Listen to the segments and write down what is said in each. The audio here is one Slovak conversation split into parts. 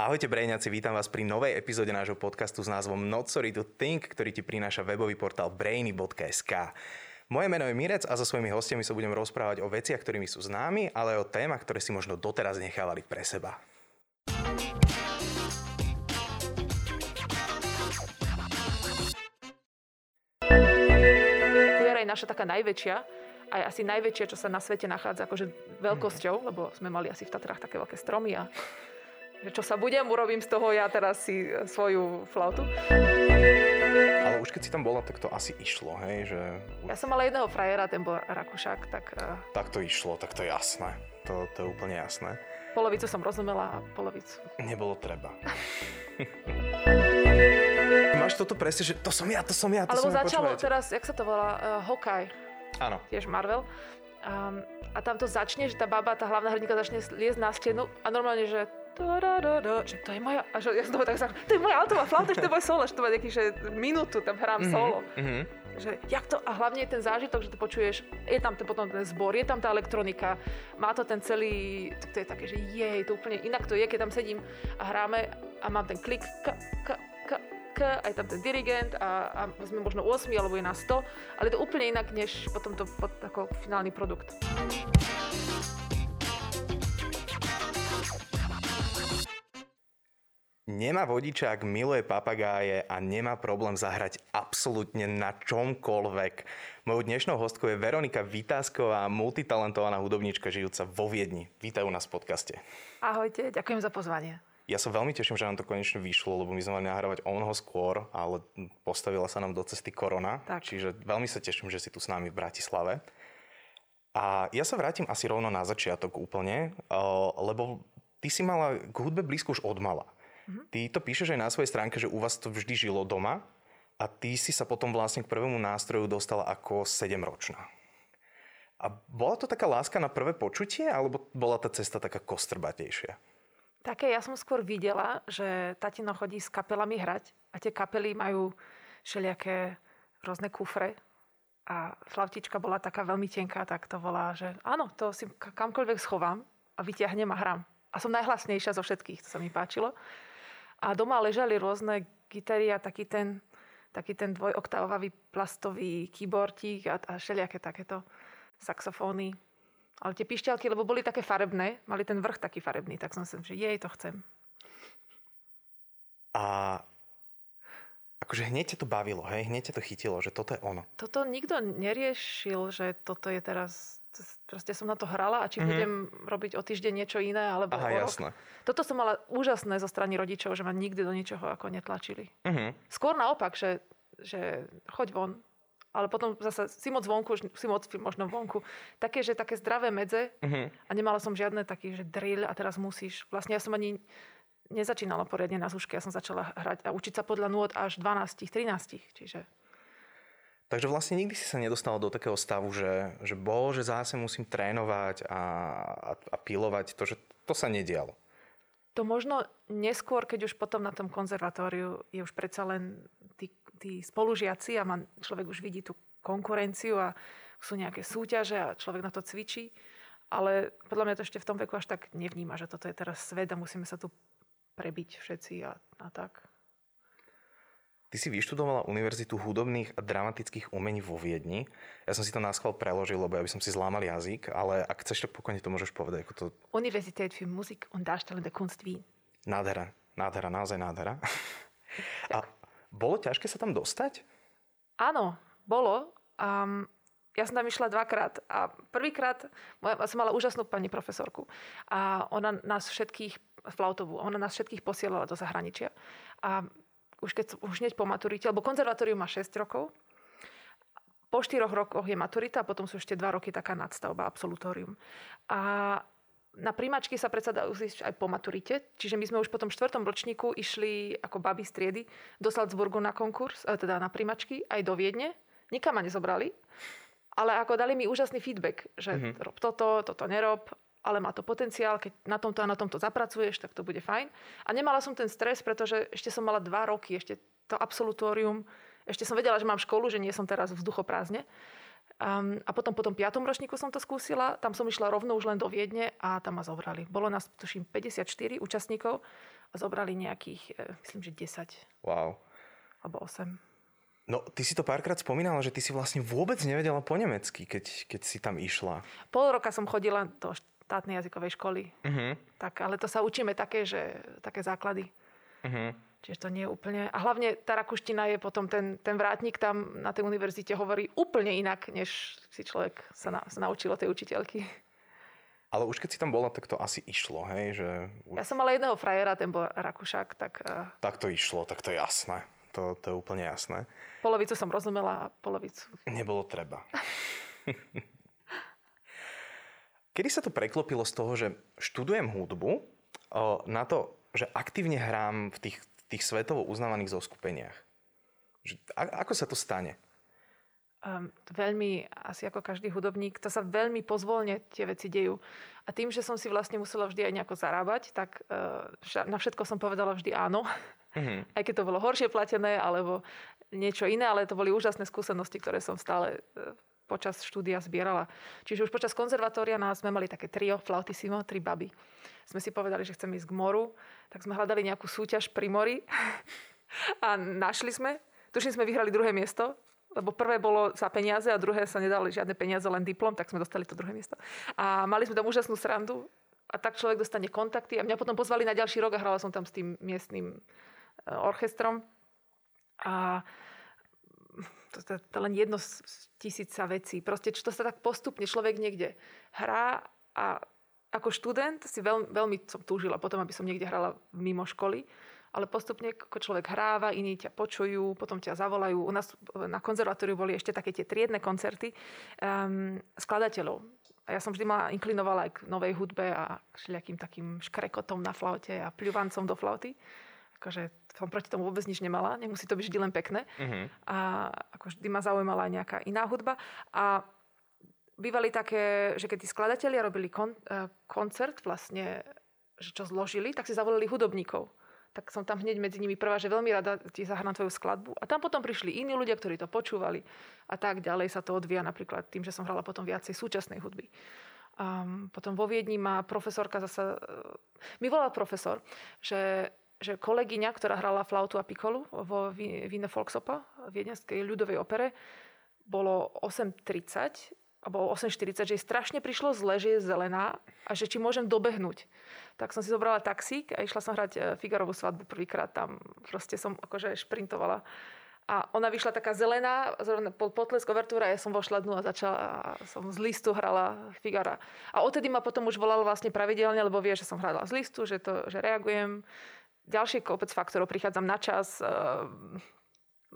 Ahojte Brejňaci, vítam vás pri novej epizóde nášho podcastu s názvom Not Sorry to Think, ktorý ti prináša webový portál brainy.sk. Moje meno je Mirec a so svojimi hostiami sa budem rozprávať o veciach, ktorými sú známi, ale o témach, ktoré si možno doteraz nechávali pre seba. Viera je naša taká najväčšia, aj asi najväčšia, čo sa na svete nachádza akože veľkosťou, lebo sme mali asi v Tatrách také veľké stromy a čo sa budem, urobím z toho ja teraz si e, svoju flautu. Ale už keď si tam bola, tak to asi išlo, hej? Že... Ja som mala jedného frajera, ten bol Rakušák, tak... Uh... Tak to išlo, tak to je jasné. To, to je úplne jasné. Polovicu som rozumela a polovicu... Nebolo treba. Máš toto presne, že to som ja, to som ja, to Alebo som ja, začalo počúvajte. teraz, jak sa to volá, uh, Hokaj, Áno. tiež Marvel. Um, a tam to začne, že tá baba, tá hlavná hrdinka začne liesť na stenu a normálne, že že to je moja, a že ja toho tak sa, to je moja altová flauta, že to je moje solo, že to má nejaký, že minútu tam hrám Mhm, solo. mhm. Že jak to, a hlavne je ten zážitok, že to počuješ, je tam ten, potom ten zbor, je tam tá elektronika, má to ten celý, to, je také, že jej, to úplne inak to je, keď tam sedím a hráme a mám ten klik, k, k, k, k, aj tam ten dirigent a, a sme možno 8 alebo je na 100, ale je to úplne inak, než potom to pod, ako finálny produkt. Nemá vodičák, miluje papagáje a nemá problém zahrať absolútne na čomkoľvek. Mojou dnešnou hostkou je Veronika Vytázková, multitalentovaná hudobníčka žijúca vo Viedni. Vítajú nás v podcaste. Ahojte, ďakujem za pozvanie. Ja sa veľmi teším, že nám to konečne vyšlo, lebo my sme mali nahrávať o mnoho skôr, ale postavila sa nám do cesty korona. Tak. Čiže veľmi sa teším, že si tu s nami v Bratislave. A ja sa vrátim asi rovno na začiatok úplne, eh, lebo ty si mala k hudbe blízko už od mala. Ty to píšeš aj na svojej stránke, že u vás to vždy žilo doma a ty si sa potom vlastne k prvému nástroju dostala ako 7-ročná. A bola to taká láska na prvé počutie, alebo bola tá cesta taká kostrbatejšia? Také ja som skôr videla, že tatino chodí s kapelami hrať a tie kapely majú všelijaké rôzne kufre a flautička bola taká veľmi tenká, tak to volá, že áno, to si ka- kamkoľvek schovám a vyťahnem a hram. A som najhlasnejšia zo všetkých, to sa mi páčilo. A doma ležali rôzne gitary a taký ten, taký ten dvojoktávový plastový keyboardík a, a všelijaké takéto saxofóny. Ale tie pišťalky, lebo boli také farebné, mali ten vrch taký farebný, tak som si, že jej, to chcem. A akože hneď ťa to bavilo, hej? Hneď ťa to chytilo, že toto je ono. Toto nikto neriešil, že toto je teraz... Proste som na to hrala a či Mhm. budem robiť o týždeň niečo iné, alebo Aha, o jasné. Toto som mala úžasné zo strany rodičov, že ma nikdy do ničoho ako netlačili. Mhm. Skôr naopak, že, že choď von. Ale potom zase si moc vonku, si moc možno vonku. Také, že také zdravé medze Mhm. a nemala som žiadne taký, že drill a teraz musíš. Vlastne ja som ani nezačínala poriadne na zúške. Ja som začala hrať a učiť sa podľa nôd až 12, 13. Čiže Takže vlastne nikdy si sa nedostala do takého stavu, že, že bože, zase musím trénovať a, a, a pilovať to, že to sa nedialo. to možno neskôr, keď už potom na tom konzervatóriu je už predsa len tí, tí spolužiaci a man, človek už vidí tú konkurenciu a sú nejaké súťaže a človek na to cvičí. Ale podľa mňa to ešte v tom veku až tak nevníma, že toto je teraz svet a musíme sa tu prebiť všetci a, a tak. Ty si vyštudovala Univerzitu hudobných a dramatických umení vo Viedni. Ja som si to na schvál preložil, lebo ja by som si zlámal jazyk, ale ak chceš, tak pokojne to môžeš povedať. Ako to Universität für Musik und Darstellende Kunst Wien. nádhera, nádhera, naozaj nádhera. A bolo ťažké sa tam dostať? Áno, bolo. Um, ja som tam išla dvakrát a prvýkrát moja, som mala úžasnú pani profesorku a ona nás všetkých, flautovú, ona nás všetkých posielala do zahraničia. A už, keď, už hneď po maturite, lebo konzervatórium má 6 rokov, po 4 rokoch je maturita a potom sú ešte 2 roky taká nadstavba, absolutórium. A na príjmačky sa predsa dá ísť aj po maturite, čiže my sme už po tom štvrtom ročníku išli ako baby z triedy do Salzburgu na konkurs, eh, teda na príjmačky, aj do Viedne. Nikam ma nezobrali, ale ako dali mi úžasný feedback, že Mhm. mm-hmm. rob toto, toto nerob, ale má to potenciál, keď na tomto a na tomto zapracuješ, tak to bude fajn. A nemala som ten stres, pretože ešte som mala dva roky, ešte to absolutórium, ešte som vedela, že mám školu, že nie som teraz vzduchoprázdne. Um, a potom po tom piatom ročníku som to skúsila, tam som išla rovno už len do Viedne a tam ma zobrali. Bolo nás, tuším, 54 účastníkov a zobrali nejakých, e, myslím, že 10. Wow. Alebo 8. No, ty si to párkrát spomínala, že ty si vlastne vôbec nevedela po nemecky, keď, keď si tam išla. Pol roka som chodila do štátnej jazykovej školy. Uh-huh. Tak, ale to sa učíme také, že, také základy. Uh-huh. Čiže to nie je úplne... A hlavne tá rakuština je potom, ten, ten vrátnik tam na tej univerzite hovorí úplne inak, než si človek sa, na, sa naučil od tej učiteľky. Ale už keď si tam bola, tak to asi išlo, hej? Že už... Ja som mala jedného frajera, ten bol Rakušák, tak... Uh... Tak to išlo, tak to je jasné. To, to je úplne jasné. Polovicu som rozumela a polovicu... Nebolo treba. Kedy sa to preklopilo z toho, že študujem hudbu, na to, že aktívne hrám v tých tých svetovo uznávaných zoskupeniach. Že, a, ako sa to stane? Um, veľmi, asi ako každý hudobník, to sa veľmi pozvolne tie veci dejú. A tým, že som si vlastne musela vždy aj nejako zarábať, tak uh, na všetko som povedala vždy áno. Mm-hmm. Aj keď to bolo horšie platené, alebo niečo iné, ale to boli úžasné skúsenosti, ktoré som stále uh, počas štúdia zbierala. Čiže už počas konzervatória nás sme mali také trio, flautissimo, tri baby sme si povedali, že chceme ísť k moru, tak sme hľadali nejakú súťaž pri mori a našli sme. Tuším, sme vyhrali druhé miesto, lebo prvé bolo za peniaze a druhé sa nedali žiadne peniaze, len diplom, tak sme dostali to druhé miesto. A mali sme tam úžasnú srandu a tak človek dostane kontakty a mňa potom pozvali na ďalší rok a hrala som tam s tým miestnym e, orchestrom. A to, to, len jedno z tisíca vecí. Proste, čo to sa tak postupne človek niekde hrá a ako študent si veľ, veľmi som túžila potom, aby som niekde hrala mimo školy, ale postupne ako človek hráva, iní ťa počujú, potom ťa zavolajú. U nás na konzervatóriu boli ešte také tie triedne koncerty um, skladateľov. A ja som vždy mala inklinovala aj k novej hudbe a k takým škrekotom na flaute a pľuvancom do flauty. Akože som proti tomu vôbec nič nemala, nemusí to byť vždy len pekné. Uh-huh. A ako vždy ma zaujímala aj nejaká iná hudba. A bývali také, že keď tí skladatelia robili kon, uh, koncert vlastne, že čo zložili, tak si zavolali hudobníkov. Tak som tam hneď medzi nimi prvá, že veľmi rada ti zahrám tvoju skladbu. A tam potom prišli iní ľudia, ktorí to počúvali. A tak ďalej sa to odvíja napríklad tým, že som hrala potom viacej súčasnej hudby. Um, potom vo Viedni má profesorka zasa... Uh, mi volal profesor, že že kolegyňa, ktorá hrala flautu a pikolu vo Wiener Volksopa, v viedenskej ľudovej opere, bolo 8.30 alebo 8.40, že jej strašne prišlo zle, že je zelená a že či môžem dobehnúť. Tak som si zobrala taxík a išla som hrať e, Figarovú svadbu prvýkrát tam. Proste som akože šprintovala. A ona vyšla taká zelená, potlesk overtúra, ja som vošla dnu a začala, a som z listu hrala Figara. A odtedy ma potom už volal vlastne pravidelne, lebo vie, že som hrala z listu, že, to, že reagujem. Ďalší kopec faktorov, prichádzam na čas, e,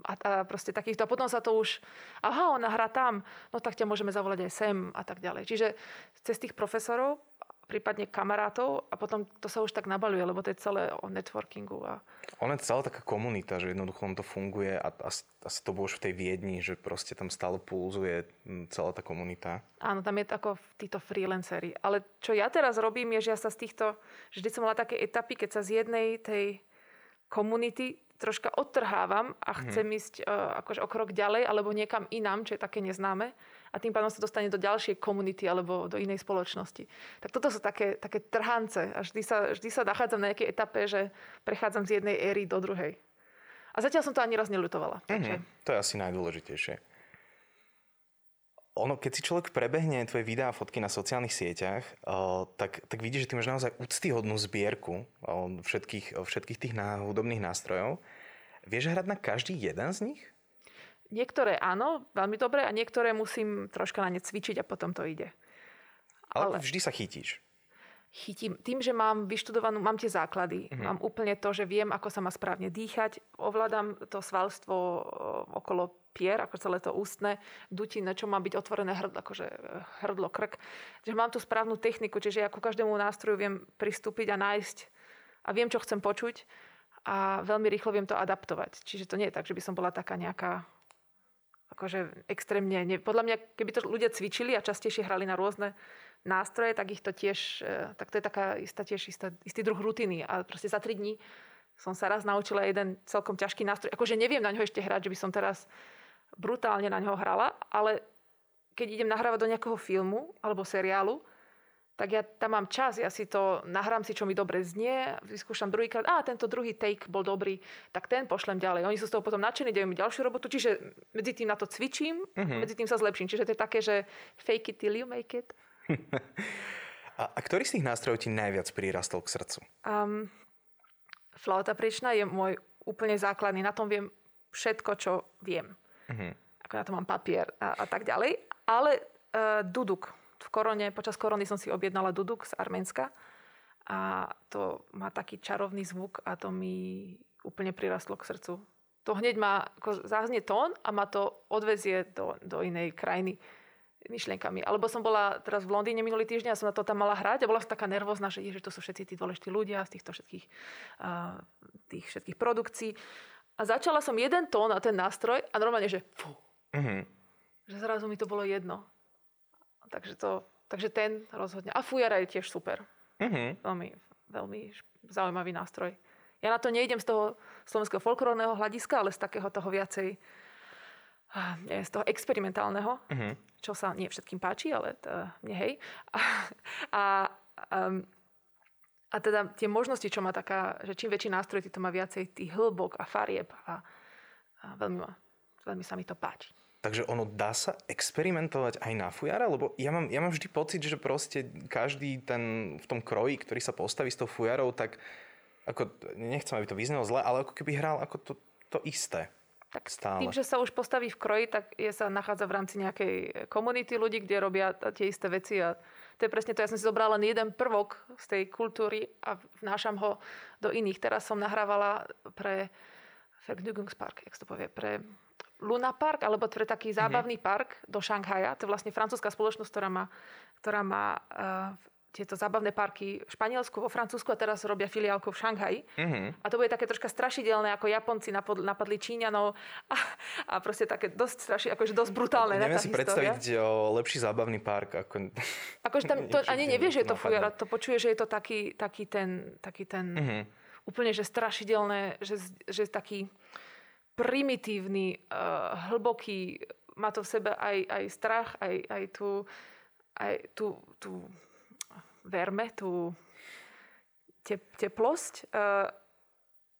a, a proste takýchto. A potom sa to už, aha, ona hrá tam, no tak ťa môžeme zavolať aj sem a tak ďalej. Čiže cez tých profesorov, prípadne kamarátov a potom to sa už tak nabaluje, lebo to je celé o networkingu. A... Ona je celá taká komunita, že jednoducho to funguje a asi to bolo už v tej Viedni, že proste tam stále pulzuje celá tá komunita. Áno, tam je ako títo freelancery. Ale čo ja teraz robím, je, že ja sa z týchto, že vždy som mala také etapy, keď sa z jednej tej komunity troška odtrhávam a chcem mm. ísť uh, akože o krok ďalej alebo niekam inám, čo je také neznáme a tým pádom sa dostane do ďalšej komunity alebo do inej spoločnosti. Tak toto sú také, také trhance a vždy sa, vždy sa nachádzam na nejakej etape, že prechádzam z jednej éry do druhej. A zatiaľ som to ani raz neľutovala. Mm-hmm. Takže... To je asi najdôležitejšie ono, keď si človek prebehne tvoje videá a fotky na sociálnych sieťach, uh, tak, tak vidíš, že ty máš naozaj úctyhodnú zbierku uh, všetkých, uh, všetkých tých hudobných nástrojov. Vieš hrať na každý jeden z nich? Niektoré áno, veľmi dobre a niektoré musím troška na ne cvičiť a potom to ide. Ale, Ale vždy sa chytíš chytím. Tým, že mám vyštudovanú, mám tie základy, mm-hmm. mám úplne to, že viem, ako sa má správne dýchať, ovládam to svalstvo okolo pier, ako celé to ústne, dutine, čo má byť otvorené hrdlo, akože e, hrdlo, krk. Čiže mám tú správnu techniku, čiže ja ku každému nástroju viem pristúpiť a nájsť a viem, čo chcem počuť a veľmi rýchlo viem to adaptovať. Čiže to nie je tak, že by som bola taká nejaká akože extrémne... Ne, podľa mňa, keby to ľudia cvičili a častejšie hrali na rôzne nástroje, tak ich to tiež, e, tak to je taká istá tiež istá, istý druh rutiny. A proste za tri dní som sa raz naučila jeden celkom ťažký nástroj. Akože neviem na ňo ešte hrať, že by som teraz brutálne na ňo hrala, ale keď idem nahrávať do nejakého filmu alebo seriálu, tak ja tam mám čas, ja si to nahrám si, čo mi dobre znie, vyskúšam druhýkrát, a tento druhý take bol dobrý, tak ten pošlem ďalej. Oni sú z toho potom nadšení, dajú mi ďalšiu robotu, čiže medzi tým na to cvičím, uh-huh. medzi tým sa zlepším. Čiže to je také, že fake it till you make it. a, a ktorý z tých nástrojov ti najviac prirastol k srdcu? Um, flauta priečná je môj úplne základný, na tom viem všetko, čo viem. Uh-huh. Ako na to mám papier a, a tak ďalej. Ale uh, duduk, v korone, počas korony som si objednala duduk z Arménska a to má taký čarovný zvuk a to mi úplne prirastlo k srdcu. To hneď má, ako záznie tón a ma to odvezie do, do inej krajiny myšlienkami. Alebo som bola teraz v Londýne minulý týždeň a som na to tam mala hrať a bola som taká nervózna, že, že to sú všetci tí dôležití ľudia z týchto všetkých, uh, tých všetkých produkcií. A začala som jeden tón a ten nástroj a normálne, že fú. Mm-hmm. Že zrazu mi to bolo jedno. Takže, to, takže ten rozhodne. A fujara je tiež super. Uh-huh. Veľmi, veľmi zaujímavý nástroj. Ja na to nejdem z toho slovenského folklórneho hľadiska, ale z takého toho viacej nie, z toho experimentálneho, uh-huh. čo sa nie všetkým páči, ale to, nie hej. A, a, um, a teda tie možnosti, čo má taká, že čím väčší nástroj, tým to má viacej tých hĺbok a farieb a, a veľmi, veľmi sa mi to páči. Takže ono dá sa experimentovať aj na fujara? Lebo ja mám, ja mám vždy pocit, že proste každý ten v tom kroji, ktorý sa postaví s tou fujarou, tak ako, nechcem, aby to vyznelo zle, ale ako keby hral ako to, to isté. Tak stále. tým, že sa už postaví v kroji, tak je sa nachádza v rámci nejakej komunity ľudí, kde robia tie isté veci a to je presne to. Ja som si zobrala len jeden prvok z tej kultúry a vnášam ho do iných. Teraz som nahrávala pre Vergnügungspark, jak to povie, pre Luna Park, alebo pre taký mhm. zábavný mm-hmm. park do Šanghaja. To je vlastne francúzska spoločnosť, ktorá má, ktorá má uh, tieto zábavné parky v Španielsku, vo Francúzsku a teraz robia filiálku v Šanghaji. Mm-hmm. A to bude také troška strašidelné, ako Japonci napad, napadli Číňanov a, a proste také dosť straši, akože dosť brutálne. Neviem si história. predstaviť o lepší zábavný park. Ako... Akože tam to ani nevie, že je to fujara, to počuje, že je to taký, taký ten, taký ten mm-hmm. úplne, že strašidelné, že, že taký primitívny, uh, hlboký, má to v sebe aj, aj strach, aj, aj tú, aj tú, tú verme, tú te, teplosť uh,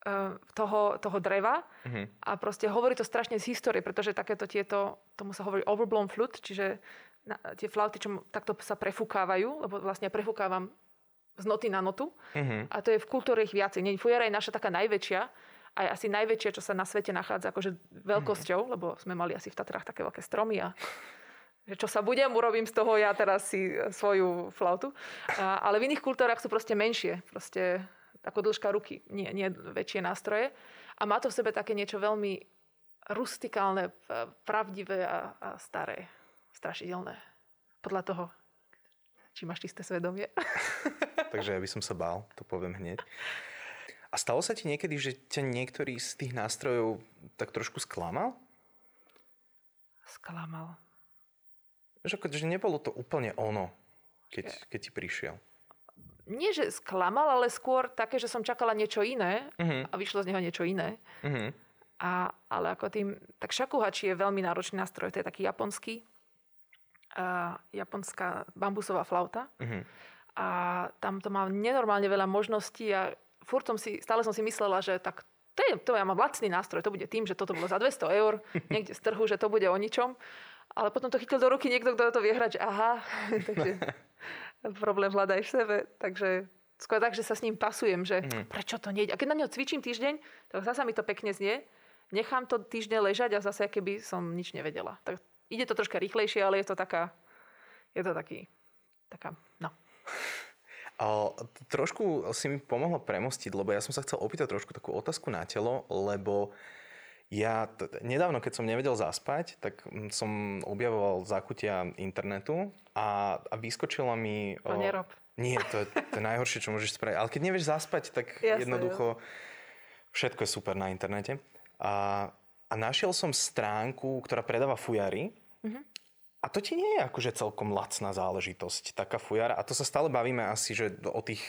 uh, toho, toho dreva mm-hmm. a proste hovorí to strašne z histórie, pretože takéto tieto, tomu sa hovorí overblown flute, čiže na, tie flauty, čo takto sa prefúkávajú, lebo vlastne prefúkávam z noty na notu mm-hmm. a to je v kultúre ich viacej. Nie, fujara je naša taká najväčšia, aj asi najväčšie, čo sa na svete nachádza akože veľkosťou, mm. lebo sme mali asi v Tatrách také veľké stromy a že čo sa budem, urobím z toho ja teraz si svoju flautu. A, ale v iných kultúrach sú proste menšie, proste ako dĺžka ruky, nie, nie väčšie nástroje. A má to v sebe také niečo veľmi rustikálne, pravdivé a, a staré, strašidelné. Podľa toho, či máš čisté svedomie. Takže ja by som sa bál, to poviem hneď. A stalo sa ti niekedy, že ťa niektorý z tých nástrojov tak trošku sklamal? Sklamal. Že, že nebolo to úplne ono, keď, keď ti prišiel. Nie, že sklamal, ale skôr také, že som čakala niečo iné uh-huh. a vyšlo z neho niečo iné. Uh-huh. A, ale ako tým, tak šakuhači je veľmi náročný nástroj. To je taký japonský, uh, japonská bambusová flauta. Uh-huh. A tam to má nenormálne veľa možností a furt som si, stále som si myslela, že tak to, je, to ja mám lacný nástroj, to bude tým, že toto bolo za 200 eur niekde z trhu, že to bude o ničom. Ale potom to chytil do ruky niekto, kto to vie hrať, že aha, takže problém hľadaj v sebe. Takže skôr tak, že sa s ním pasujem, že mm. prečo to nejde. A keď na ňo cvičím týždeň, tak zase mi to pekne znie. Nechám to týždeň ležať a zase keby som nič nevedela. Tak ide to troška rýchlejšie, ale je to taká, je to taký, taká, no. Trošku si mi pomohlo premostiť, lebo ja som sa chcel opýtať trošku takú otázku na telo, lebo ja t- nedávno, keď som nevedel zaspať, tak som objavoval zákutia internetu a, a vyskočila mi... To nerob. Nie, to je, to najhoršie, čo môžeš spraviť. Ale keď nevieš zaspať, tak Jasne, jednoducho jo. všetko je super na internete. A, a našiel som stránku, ktorá predáva fujary. Mm-hmm. A to ti nie je akože celkom lacná záležitosť, taká fujara. A to sa stále bavíme asi, že o tých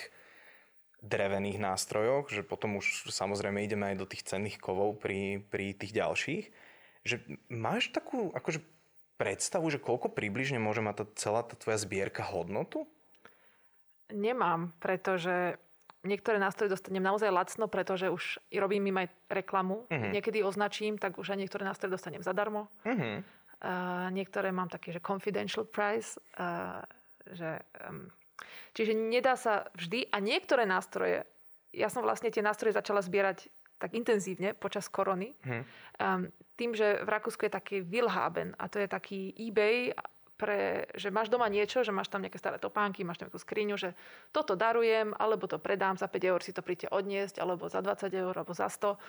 drevených nástrojoch, že potom už samozrejme ideme aj do tých cenných kovov pri, pri tých ďalších. Že máš takú akože predstavu, že koľko približne môže mať tá, celá tá tvoja zbierka hodnotu? Nemám, pretože niektoré nástroje dostanem naozaj lacno, pretože už robím im aj reklamu. Uh-huh. Niekedy označím, tak už aj niektoré nástroje dostanem zadarmo. Uh-huh. Uh, niektoré mám také, že confidential price. Uh, že, um, čiže nedá sa vždy. A niektoré nástroje, ja som vlastne tie nástroje začala zbierať tak intenzívne počas korony. Uh-huh. Um, tým, že v Rakúsku je taký Wilhaben a to je taký eBay pre, že máš doma niečo, že máš tam nejaké staré topánky, máš tam nejakú skriňu, že toto darujem, alebo to predám za 5 eur, si to príďte odniesť, alebo za 20 eur, alebo za 100.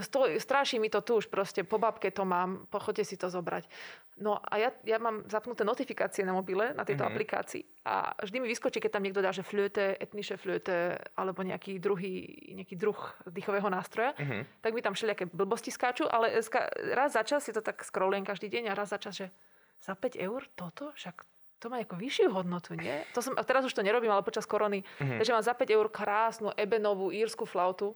Stoj, stráši mi to tu už proste, po babke to mám, pochoďte si to zobrať. No a ja, ja mám zapnuté notifikácie na mobile, na tejto mm-hmm. aplikácii a vždy mi vyskočí, keď tam niekto dá, že flöte, etniše flöte, alebo nejaký, druhý, nejaký druh dýchového nástroja, mm-hmm. tak mi tam všelijaké blbosti skáču, ale raz za čas si to tak scrollujem každý deň a raz za čas, že za 5 eur toto? Však to má ako vyššiu hodnotu, nie? To som, a teraz už to nerobím, ale počas korony. Mm-hmm. Takže mám za 5 eur krásnu ebenovú írsku flautu.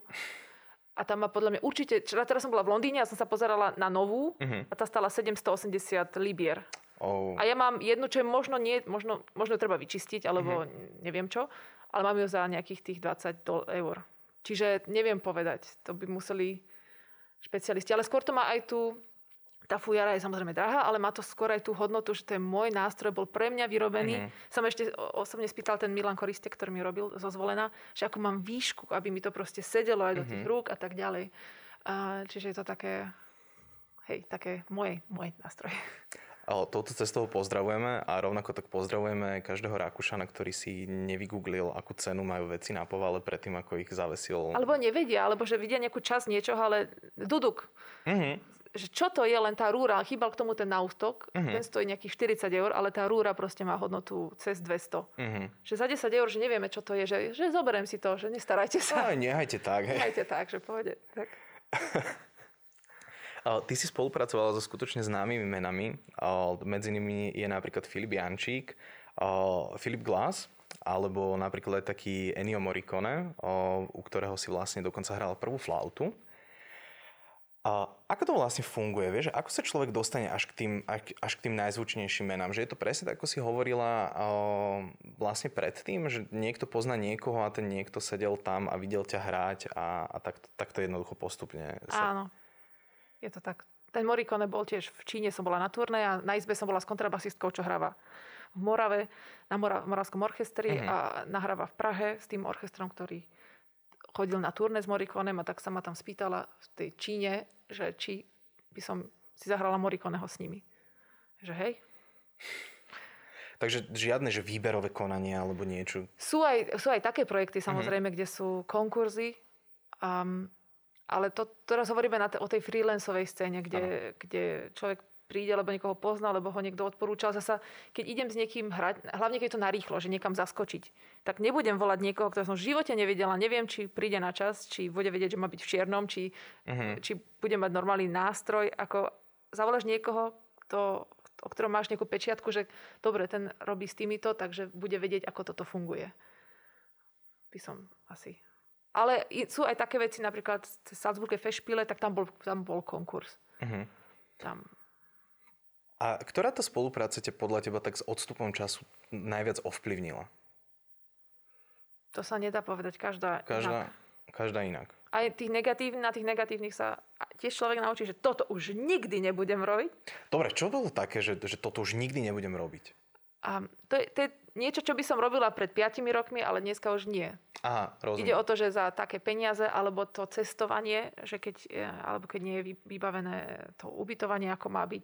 A tam má podľa mňa určite... Teraz som bola v Londýne a som sa pozerala na novú mm-hmm. a tá stala 780 libier. Oh. A ja mám jednu, čo je možno, nie, možno, možno treba vyčistiť, alebo mm-hmm. neviem čo, ale mám ju za nejakých tých 20 eur. Čiže neviem povedať, to by museli špecialisti. Ale skôr to má aj tú tá fujara je samozrejme drahá, ale má to skôr aj tú hodnotu, že je môj nástroj, bol pre mňa vyrobený. Mm-hmm. Som ešte osobne spýtal ten Milan Koriste, ktorý mi robil zo zvolená, že ako mám výšku, aby mi to proste sedelo aj do tých mm-hmm. rúk a tak ďalej. A, čiže je to také, hej, také moje, moje nástroje. Ale touto cestou pozdravujeme a rovnako tak pozdravujeme každého Rakúšana, ktorý si nevygooglil, akú cenu majú veci na povale predtým, ako ich zavesil. Alebo nevedia, alebo že vidia nejakú časť niečoho, ale duduk. Mm-hmm že čo to je len tá rúra, chýbal k tomu ten naustok, uh-huh. ten stojí nejakých 40 eur, ale tá rúra proste má hodnotu cez 200. Uh-huh. Mhm. Že za 10 eur, že nevieme, čo to je, že, že zoberiem si to, že nestarajte sa. No, nehajte tak. Hej. Nehajte tak, že pohode. Tak. Ty si spolupracovala so skutočne známymi menami. Medzi nimi je napríklad Filip Jančík, Filip Glass, alebo napríklad aj taký Ennio Morricone, u ktorého si vlastne dokonca hral prvú flautu. A ako to vlastne funguje? Vieš, ako sa človek dostane až k tým, až k tým najzvučnejším menám? Že je to presne tak, ako si hovorila vlastne predtým, že niekto pozná niekoho a ten niekto sedel tam a videl ťa hrať a, a tak, tak to jednoducho postupne sa... Áno, je to tak. Ten Morikone bol tiež v Číne, som bola na turné a na izbe som bola s kontrabasistkou, čo hráva v Morave, na Mora, Moravskom orchestri uh-huh. a nahráva v Prahe s tým orchestrom, ktorý chodil na turné s Morikonem a tak sa ma tam spýtala v tej Číne, že či by som si zahrala Morikoneho s nimi. Že hej. Takže žiadne, že výberové konanie alebo niečo. Sú aj, sú aj také projekty mhm. samozrejme, mm-hmm. kde sú konkurzy. Um, ale to teraz hovoríme na t- o tej freelancovej scéne, kde, kde človek príde, lebo niekoho pozná, lebo ho niekto odporúčal. Zasa, keď idem s niekým hrať, hlavne keď je to narýchlo, že niekam zaskočiť, tak nebudem volať niekoho, kto som v živote nevidela. Neviem, či príde na čas, či bude vedieť, že má byť v čiernom, či, uh-huh. či bude mať normálny nástroj. Ako zavoláš niekoho, kto, o ktorom máš nejakú pečiatku, že dobre, ten robí s týmito, takže bude vedieť, ako toto funguje. By som asi ale sú aj také veci, napríklad v Salzburge Fešpile, tak tam bol, tam bol konkurs. Uh-huh. Tam a ktorá tá spolupráca ťa podľa teba tak s odstupom času najviac ovplyvnila? To sa nedá povedať, každá, každá inak. Každá inak. Aj tých negatív, na tých negatívnych sa tiež človek naučí, že toto už nikdy nebudem robiť. Dobre, čo bolo také, že, že toto už nikdy nebudem robiť? A to, je, to je niečo, čo by som robila pred 5 rokmi, ale dneska už nie. Aha, rozumiem. Ide o to, že za také peniaze, alebo to cestovanie, že keď, alebo keď nie je vybavené to ubytovanie, ako má byť,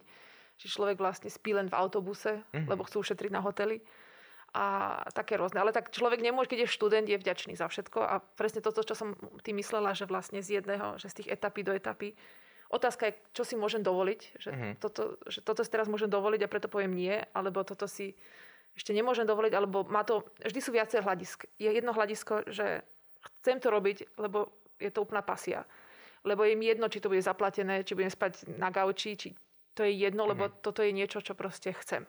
že človek vlastne spí len v autobuse, mm-hmm. lebo chcú ušetriť na hotely a také rôzne. Ale tak človek nemôže, keď je študent, je vďačný za všetko a presne toto, čo som tým myslela, že vlastne z jedného, že z tých etapy do etapy. Otázka je, čo si môžem dovoliť, že, mm-hmm. toto, že toto si teraz môžem dovoliť a preto poviem nie, alebo toto si ešte nemôžem dovoliť, alebo má to, vždy sú viacej hľadisk. Je jedno hľadisko, že chcem to robiť, lebo je to úplná pasia. Lebo je mi jedno, či to bude zaplatené, či budem spať na gauči, či to je jedno, lebo mm-hmm. toto je niečo, čo proste chcem.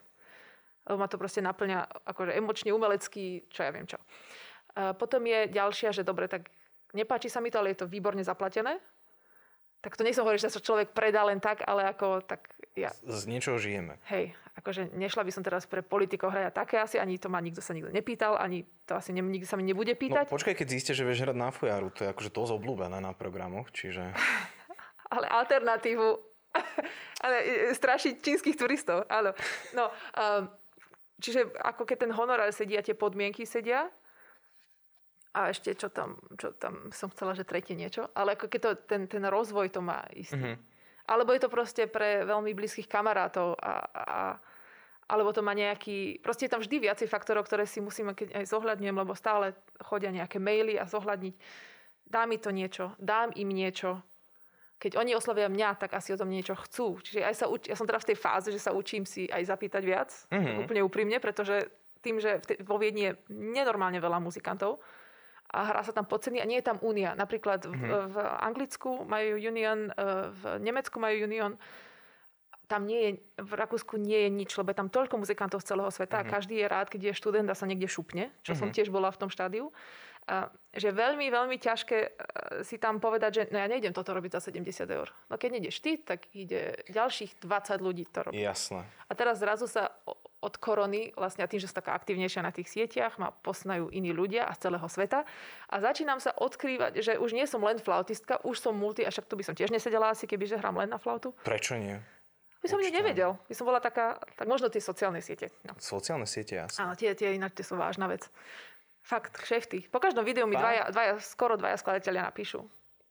Lebo ma to proste naplňa akože emočne, umelecký, čo ja viem čo. A potom je ďalšia, že dobre, tak nepáči sa mi to, ale je to výborne zaplatené. Tak to nechcem hovoriť, že sa človek predá len tak, ale ako tak ja, Z niečoho žijeme. hej, akože nešla by som teraz pre politikov hrať také asi, ani to ma nikto sa nikto nepýtal, ani to asi ne, nikto sa mi nebude No pýtať, počkaj, keď zistíte, že vieš hrať na fujaru, to je akože dosť obľúbené na programoch, čiže... ale alternatívu, ale e, strašiť čínskych turistov, áno. No, um, čiže ako keď ten honorár sedí a tie podmienky sedia, a ešte čo tam, čo tam som chcela, že tretie niečo, ale ako keď to, ten, ten rozvoj to má istý. Mhm. Alebo je to proste pre veľmi blízkych kamarátov a, a alebo to má nejaký... Proste je tam vždy viacej faktorov, ktoré si musíme keď aj zohľadňujem, lebo stále chodia nejaké maily a zohľadniť. Dá mi to niečo, dám im niečo. Keď oni oslovia mňa, tak asi o tom niečo chcú. Čiže aj sa uč... ja som teda v tej fáze, že sa učím si aj zapýtať viac. Mhm. Úplne úprimne, pretože tým, že v te... vo Viedni je nenormálne veľa muzikantov, a hrá sa tam po ceny a nie je tam únia. Napríklad v, v Anglicku majú union, e, v Nemecku majú union, tam nie je, v Rakúsku nie je nič, lebo je tam toľko muzikantov z celého sveta a každý je rád, keď je študent a sa niekde šupne, čo som tiež bola v tom štádiu. Že veľmi, veľmi ťažké e, si tam povedať, že no ja nejdem toto robiť za 70 eur. No keď nejdeš ty, tak ide ďalších 20 ľudí to robiť. Jasné. A teraz zrazu sa od korony, vlastne a tým, že som taká aktivnejšia na tých sieťach, ma poznajú iní ľudia a z celého sveta. A začínam sa odkrývať, že už nie som len flautistka, už som multi, a však tu by som tiež nesedela asi, keby že hrám len na flautu. Prečo nie? By som Určite. nevedel. By som bola taká, tak možno tie sociálne siete. No. Sociálne siete, jasné. Áno, tie, tie ináč tie sú vážna vec. Fakt, kšefty. Po každom videu mi dvaja, dvaja, skoro dvaja skladateľia napíšu.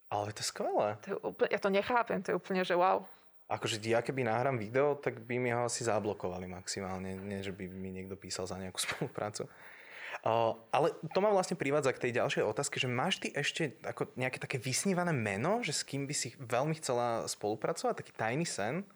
Ale to je skvelé. To je úplne, ja to nechápem, to je úplne, že wow. Akože ja keby nahrám video, tak by mi ho asi zablokovali maximálne. Nie, že by mi niekto písal za nejakú spoluprácu. Uh, ale to ma vlastne privádza k tej ďalšej otázke, že máš ty ešte ako nejaké také vysnívané meno, že s kým by si veľmi chcela spolupracovať, taký tajný sen?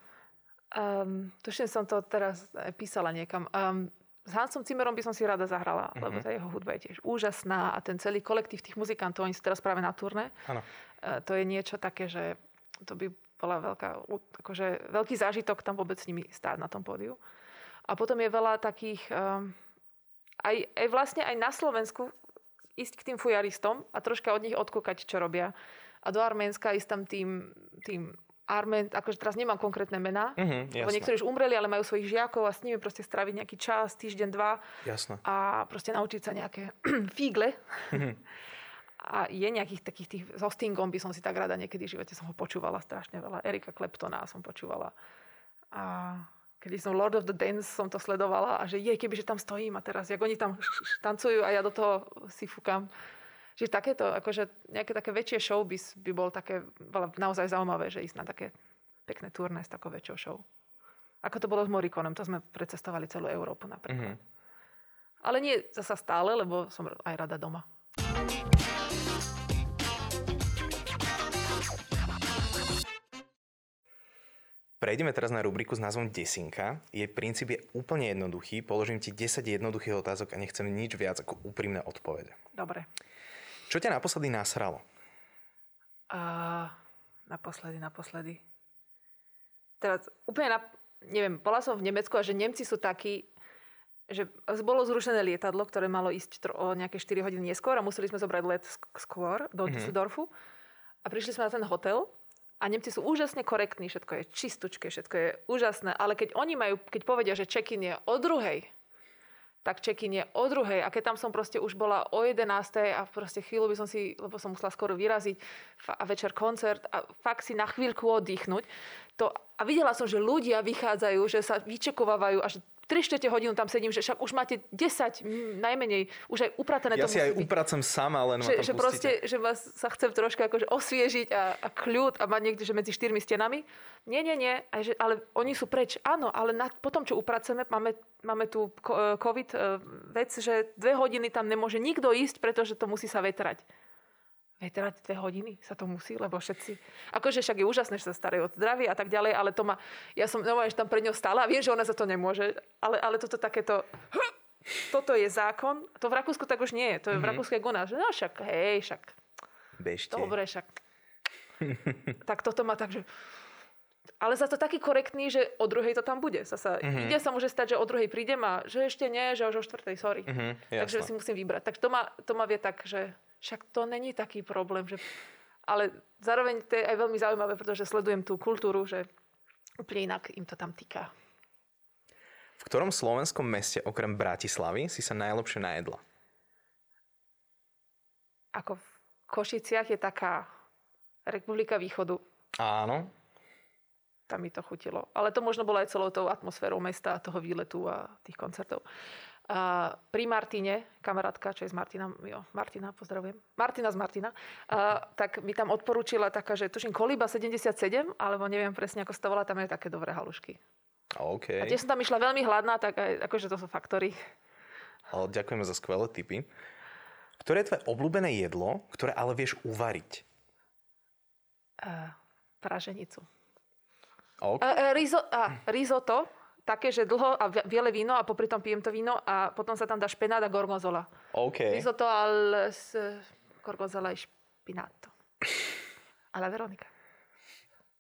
Um, tuším, som to teraz písala niekam. Um, s Hansom Zimmerom by som si rada zahrala, uh-huh. lebo tá jeho hudba je tiež úžasná a ten celý kolektív tých muzikantov, oni sú teraz práve na turné. Áno. Uh, to je niečo také, že to by bola veľká, akože veľký zážitok tam vôbec s nimi stáť na tom pódiu. A potom je veľa takých, um, aj, aj vlastne aj na Slovensku ísť k tým fujaristom a troška od nich odkúkať, čo robia. A do Arménska ísť tam tým, tým Armén, akože teraz nemám konkrétne mená, Mhm, lebo niektorí už umreli, ale majú svojich žiakov a s nimi proste straviť nejaký čas, týždeň, dva Jasné. a proste naučiť sa nejaké fígle. A je nejakých takých tých, so Stingom by som si tak rada niekedy v živote som ho počúvala strašne veľa. Erika Kleptona som počúvala. A kedy som Lord of the Dance som to sledovala a že je, keby že tam stojím a teraz, jak oni tam tancujú a ja do toho si fúkam. Čiže takéto, akože nejaké také väčšie show by, by bolo také naozaj zaujímavé, že ísť na také pekné turné s takou väčšou show. Ako to bolo s Morikonem, to sme precestovali celú Európu napríklad. Mhm. Ale nie zasa stále, lebo som aj rada doma. Prejdeme teraz na rubriku s názvom Desinka. Jej princíp je úplne jednoduchý. Položím ti 10 jednoduchých otázok a nechcem nič viac ako úprimné odpovede. Dobre. Čo ťa naposledy nasralo? A naposledy, naposledy. Teraz úplne na... Neviem, bola som v Nemecku a že Nemci sú takí, že bolo zrušené lietadlo, ktoré malo ísť tro, o nejaké 4 hodiny neskôr a museli sme zobrať let sk- skôr do mm-hmm. Düsseldorfu. A prišli sme na ten hotel a Nemci sú úžasne korektní, všetko je čistučké, všetko je úžasné, ale keď oni majú, keď povedia, že check-in je o druhej, tak check-in je o druhej. A keď tam som proste už bola o 11. a proste chvíľu by som si, lebo som musela skoro vyraziť a večer koncert a fakt si na chvíľku oddychnúť. To, a videla som, že ľudia vychádzajú, že sa vyčekovávajú až 3 čtvrte hodinu tam sedím, že však už máte 10 mm, najmenej, už aj upratené Ja to si aj byť. upracem sama, len ma Že, tam že pustíte. proste, že vás sa chcem troška akože osviežiť a, a kľud a mať niekde, že medzi štyrmi stenami. Nie, nie, nie, aj, že, ale oni sú preč. Áno, ale na, potom, čo upracujeme, máme, máme tu COVID e, vec, že dve hodiny tam nemôže nikto ísť, pretože to musí sa vetrať. Vetrať dve hodiny sa to musí, lebo všetci... Akože však je úžasné, že sa starajú od zdravia a tak ďalej, ale to ma... Ja som normálne, že tam pre ňou stála a viem, že ona za to nemôže, ale, ale toto takéto... Toto je zákon. To v Rakúsku tak už nie je. To je v Rakúsku jak u nás. že No však, hej, však Bežte. Dobre, však. tak toto má tak, že... Ale za to taký korektný, že o druhej to tam bude. Zasa, mm-hmm. Ide sa môže stať, že o druhej prídem a že ešte nie, že už o štvrtej, sorry. Mhm, Takže si musím vybrať. Takže to ma, to ma vie tak, že však to není taký problém. Že... Ale zároveň to je aj veľmi zaujímavé, pretože sledujem tú kultúru, že úplne inak im to tam týka. V ktorom slovenskom meste okrem Bratislavy si sa najlepšie najedla? Ako v Košiciach je taká Republika Východu. Áno. Tam mi to chutilo. Ale to možno bolo aj celou tou atmosférou mesta, toho výletu a tých koncertov. Pri Martine, kamarátka, čo je z Martina, jo, Martina, pozdravujem, Martina z Martina, a, tak mi tam odporúčila taká, že tuším Koliba 77, alebo neviem presne, ako to volá, tam je také dobré halušky. OK. A tiež som tam išla veľmi hladná, tak aj, akože to sú faktory. Ale ďakujeme za skvelé tipy. Ktoré je tvoje obľúbené jedlo, ktoré ale vieš uvariť? Uh, praženicu. OK. Uh, rizo, uh, risotto, také, že dlho a biele víno a popri tom pijem to víno a potom sa tam dá špenát a gorgonzola. OK. Risotto al s gorgonzola e špinato. Alla Veronika.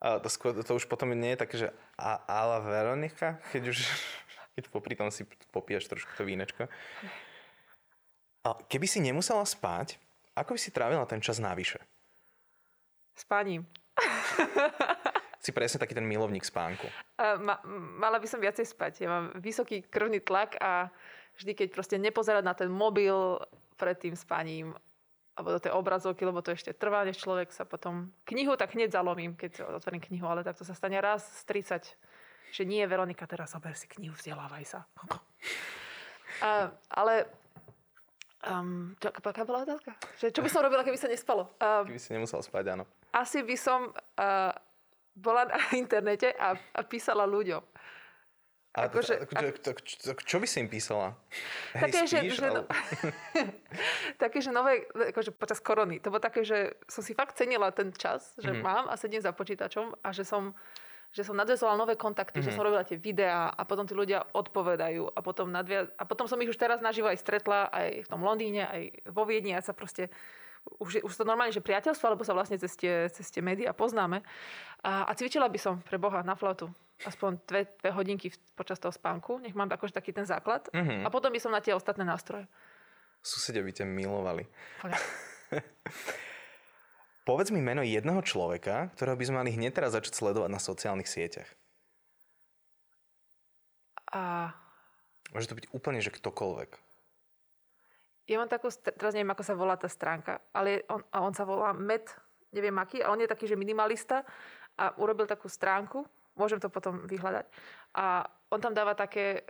A to, skôr, to už potom nie je také, že a, ala Veronika, keď už keď popri tom si popíjaš trošku to vínečko. A keby si nemusela spať, ako by si trávila ten čas navyše? Spaním. si presne taký ten milovník spánku. Uh, ma, mala by som viacej spať. Ja mám vysoký krvný tlak a vždy, keď proste nepozerať na ten mobil pred tým spaním alebo do tej obrazovky, lebo to ešte trvá, než človek sa potom... Knihu tak hneď zalomím, keď otvorím knihu, ale tak to sa stane raz z 30, že nie, Veronika, teraz zober si knihu, vzdelávaj sa. Uh, ale Um, čo, aká bola otázka? Že, čo by som robila, keby sa nespalo? Um, keby si nemusela spať, áno. Asi by som uh, bola na internete a, a písala ľuďom. A ako, že, ako, čo, čo, čo by si im písala? Také, Hej, spíš, že, že, no, také, že nové, akože počas korony, to bolo také, že som si fakt cenila ten čas, že mm-hmm. mám a sedím za počítačom a že som že som nadvezovala nové kontakty, mm-hmm. že mhm. som robila tie videá a potom tí ľudia odpovedajú a potom, nadvia- a potom som ich už teraz naživo aj stretla aj v tom Londýne, aj vo Viedni a sa proste už, už to normálne, že priateľstvo, alebo sa vlastne cez tie, cez tie médiá poznáme. A, a cvičila by som pre Boha na flautu aspoň dve, dve hodinky počas toho spánku, nech mám akože taký ten základ. Mm-hmm. A potom by som na tie ostatné nástroje. Susedia by ťa milovali. Povedz mi meno jedného človeka, ktorého by sme mali hneď teraz začať sledovať na sociálnych sieťach. A... Môže to byť úplne, že ktokoľvek. Ja mám takú, teraz neviem, ako sa volá tá stránka, ale on, a on sa volá Met, neviem aký, a on je taký, že minimalista a urobil takú stránku, môžem to potom vyhľadať. A on tam dáva také,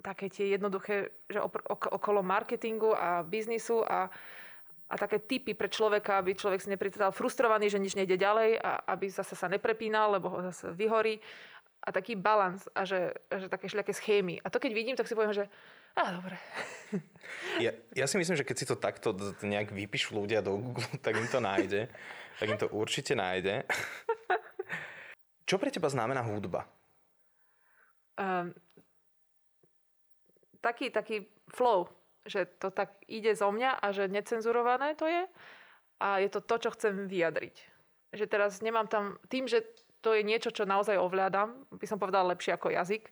také tie jednoduché, že okolo marketingu a biznisu a a také typy pre človeka, aby človek si neprital frustrovaný, že nič nejde ďalej a aby zase sa neprepínal, lebo ho zase vyhorí. A taký balans a že, že také šľaké schémy. A to keď vidím, tak si poviem, že a dobre. Ja, ja si myslím, že keď si to takto nejak vypíšu ľudia do Google, tak im to nájde. tak im to určite nájde. Čo pre teba znamená hudba? Um, taký, taký flow že to tak ide zo mňa a že necenzurované to je a je to to, čo chcem vyjadriť. Že teraz nemám tam, tým, že to je niečo, čo naozaj ovládam, by som povedala lepšie ako jazyk,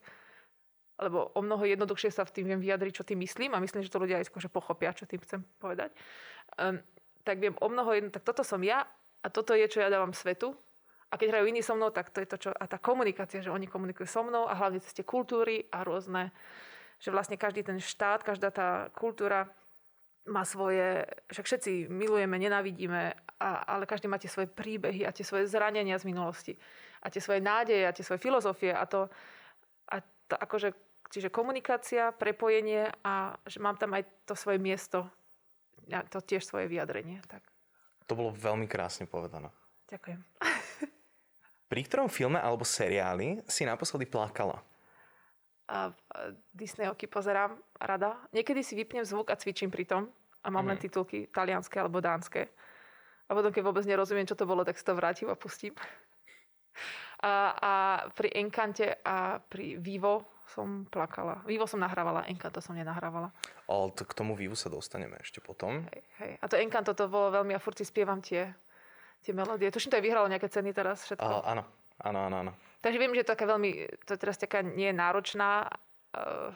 lebo o mnoho jednoduchšie sa v tým viem vyjadriť, čo tým myslím a myslím, že to ľudia aj skôr pochopia, čo tým chcem povedať. Um, tak viem o mnoho jedno, tak toto som ja a toto je, čo ja dávam svetu. A keď hrajú iní so mnou, tak to je to, čo... A tá komunikácia, že oni komunikujú so mnou a hlavne cez tie kultúry a rôzne že vlastne každý ten štát, každá tá kultúra má svoje, však všetci milujeme, nenávidíme, a, ale každý má tie svoje príbehy a tie svoje zranenia z minulosti a tie svoje nádeje a tie svoje filozofie a to, a to akože, čiže komunikácia, prepojenie a že mám tam aj to svoje miesto, a to tiež svoje vyjadrenie. Tak. To bolo veľmi krásne povedané. Ďakujem. Pri ktorom filme alebo seriáli si naposledy plakala? a Disneyovky pozerám rada. Niekedy si vypnem zvuk a cvičím pri tom a mám mm. len mhm. titulky talianské alebo dánske. A potom, keď vôbec nerozumiem, čo to bolo, tak si to vrátim a pustím. A, a pri Enkante a pri Vivo som plakala. Vivo som nahrávala, Encanto som nenahrávala. Ale to, k tomu Vivu sa dostaneme ešte potom. Hej, hej. A to Encanto to bolo veľmi, a furt si spievam tie, tie melódie. Tuším, to aj vyhralo nejaké ceny teraz všetko. A, áno, áno, áno, áno. Takže viem, že to je taká veľmi, to je teraz taká nie náročná uh,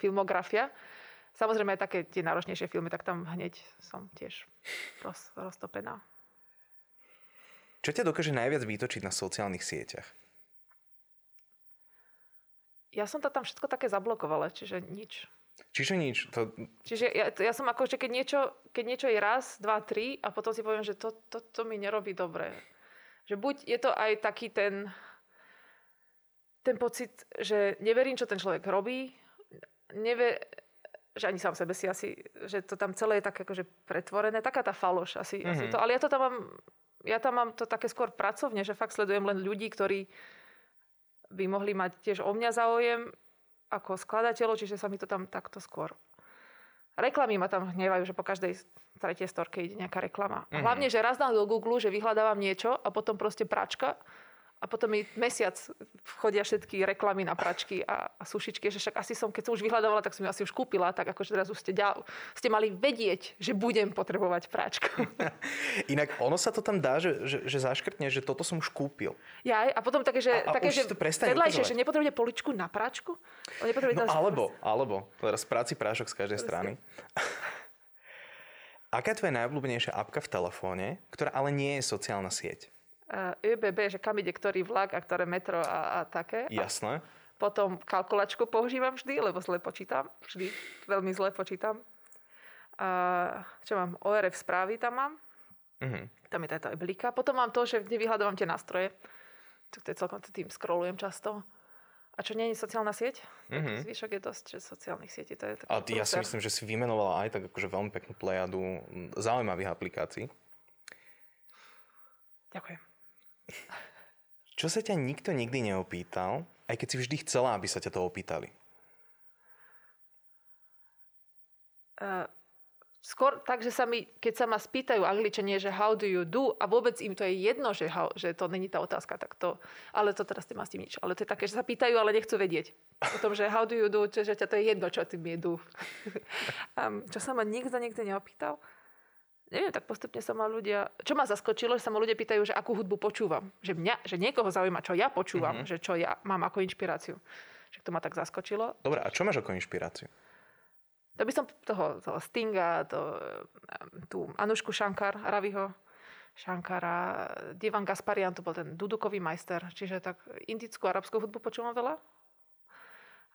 filmografia. Samozrejme aj také tie náročnejšie filmy, tak tam hneď som tiež roz, roztopená. Čo ťa dokáže najviac vytočiť na sociálnych sieťach? ja som to tam všetko také zablokovala, čiže nič. Čiže nič. To... Čiže ja, ja som ako, že keď niečo, keď niečo je raz, dva, tri a potom si poviem, že to, to, to mi nerobí dobre. Že buď je to aj taký ten, ten pocit, že neverím, čo ten človek robí, neve, že ani sám sebe si asi, že to tam celé je tak akože pretvorené, taká tá faloš asi, mm-hmm. asi mhm. to, ale ja to tam mám, ja tam mám to také skôr pracovne, že fakt sledujem len ľudí, ktorí by mohli mať tiež o mňa záujem ako skladateľov, čiže sa mi to tam takto skôr... Reklamy ma tam hnevajú, že po každej tretej storke ide nejaká reklama. Mm-hmm. Hlavne, že raz dám do Google, že vyhľadávam niečo a potom proste pračka a potom mi mesiac vchodia všetky reklamy na pračky a, a sušičky, že však asi som, keď som už vyhľadávala, tak som ju asi už kúpila, tak akože teraz už ste, ďal, ste mali vedieť, že budem potrebovať práčku. Inak ono sa to tam dá, že, že, že zaškrtne, že toto som už kúpil. Ja, a potom také, že, a, a také, že vedľajšie, že nepotrebuje poličku na práčku? No, alebo, alebo, teraz práci prášok z každej strany. Aká je tvoja najobľúbenejšia apka v telefóne, ktorá ale nie je sociálna sieť? ÖBB, že kam ide ktorý vlak a ktoré metro a, a také. Jasné. Potom kalkulačku používam vždy, lebo zle počítam. Vždy veľmi zle počítam. A, čo mám? ORF správy tam mám. Mm-hmm. Tam je táto eblika. Potom mám to, že nevyhľadávam tie nástroje. To je celkom tým scrollujem často. A čo nie je sociálna sieť? Mm-hmm. Zvyšok je dosť, že sociálnych sietí. To je A ja si myslím, že si vymenovala aj tak akože veľmi peknú plejadu zaujímavých aplikácií. Ďakujem. Čo sa ťa nikto nikdy neopýtal, aj keď si vždy chcela, aby sa ťa to opýtali? Uh, skôr tak, že sa mi, keď sa ma spýtajú angličanie, že how do you do a vôbec im to je jedno, že, how, že to není tá otázka, tak to, ale to teraz nemá s tým nič. Ale to je také, že sa pýtajú, ale nechcú vedieť. O tom, že how do you do, že ťa to je jedno, čo tým je do. um, čo sa ma nikto nikto neopýtal? Neviem, tak postupne sa ma ľudia... Čo ma zaskočilo, že sa ma ľudia pýtajú, že akú hudbu počúvam. Že mňa, že niekoho zaujíma, čo ja počúvam, mm-hmm. že čo ja mám ako inšpiráciu. Že to ma tak zaskočilo. Dobre, a čo máš ako inšpiráciu? To by som toho, toho Stinga, to, tú Anušku Shankar, Raviho Shankara, Divan Gasparian, to bol ten dudukový majster. Čiže tak indickú, arabskú hudbu počúvam veľa.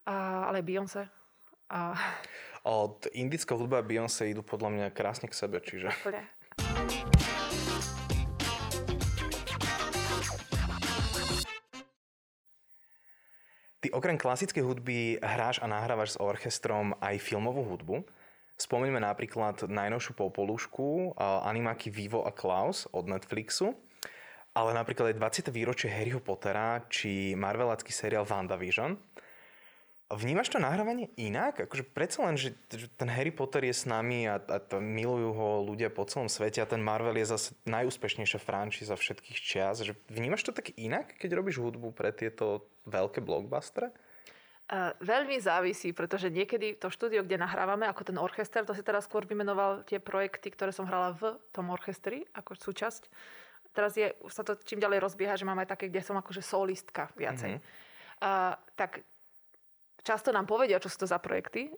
A, ale Beyoncé. A... Od indická hudba a Beyoncé idú podľa mňa krásne k sebe, čiže... Úplne. Ty okrem klasickej hudby hráš a nahrávaš s orchestrom aj filmovú hudbu. Spomeňme napríklad najnovšiu popolušku animáky Vivo a Klaus od Netflixu, ale napríklad aj 20. výročie Harryho Pottera či marvelácky seriál WandaVision. Vnímaš to nahrávanie inak? Akože predsa len, že, že ten Harry Potter je s nami a, a to milujú ho ľudia po celom svete a ten Marvel je zase najúspešnejšia franšíza všetkých čias. Že vnímaš to tak inak, keď robíš hudbu pre tieto veľké blockbustery? Uh, veľmi závisí, pretože niekedy to štúdio, kde nahrávame, ako ten orchester, to si teraz skôr vymenoval tie projekty, ktoré som hrala v tom orchestri, ako súčasť. Teraz je, sa to čím ďalej rozbieha, že máme také, kde som akože solistka viacej. Mm-hmm. Uh, tak často nám povedia, čo sú to za projekty,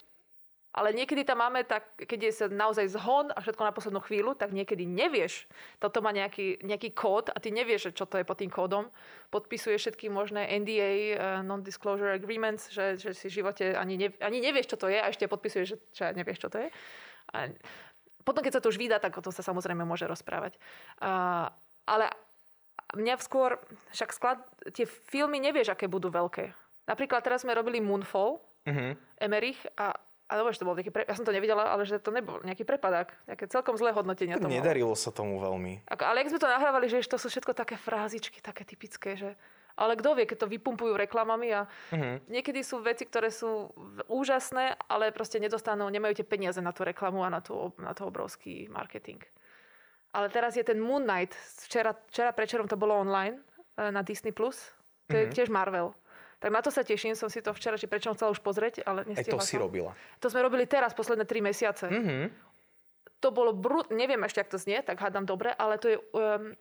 ale niekedy tam máme tak, keď je sa naozaj zhon a všetko na poslednú chvíľu, tak niekedy nevieš. Toto má nejaký, nejaký kód a ty nevieš, čo to je pod tým kódom. Podpisuje všetky možné NDA, eh, Non-Disclosure Agreements, že, že si v živote ani, ne, ani nevieš, čo to je a ešte podpisuješ, že, že nevieš, čo to je. A potom, keď sa to už vydá, tak o tom sa samozrejme môže rozprávať. Uh, ale mňa skôr, však sklad, tie filmy nevieš, aké budú veľké. Napríklad teraz sme robili Moonfall, uh-huh. Emerich a a dobre, že to bol nejaký pre... Ja som to nevidela, ale že to nebol nejaký prepadák. Nejaké celkom zlé hodnotenia tomu. Nedarilo sa tomu veľmi. Ako, ale ak sme to nahrávali, že to sú všetko také frázičky, také typické, že... Ale kto vie, keď to vypumpujú reklamami a uh-huh. niekedy sú veci, ktoré sú úžasné, ale proste nedostanú, nemajú tie peniaze na tú reklamu a na, tú, na to obrovský marketing. Ale teraz je ten Moon Knight. Včera, včera prečerom to bolo online eh, na Disney+. Plus. To je tiež Marvel. Tak na to sa teším, som si to včera či prečo chcela už pozrieť, ale nestihla Aj to si robila. To sme robili teraz, posledné tri mesiace. Mm-hmm. To bolo brut, neviem ešte, ak to znie, tak hádam dobre, ale to je, um,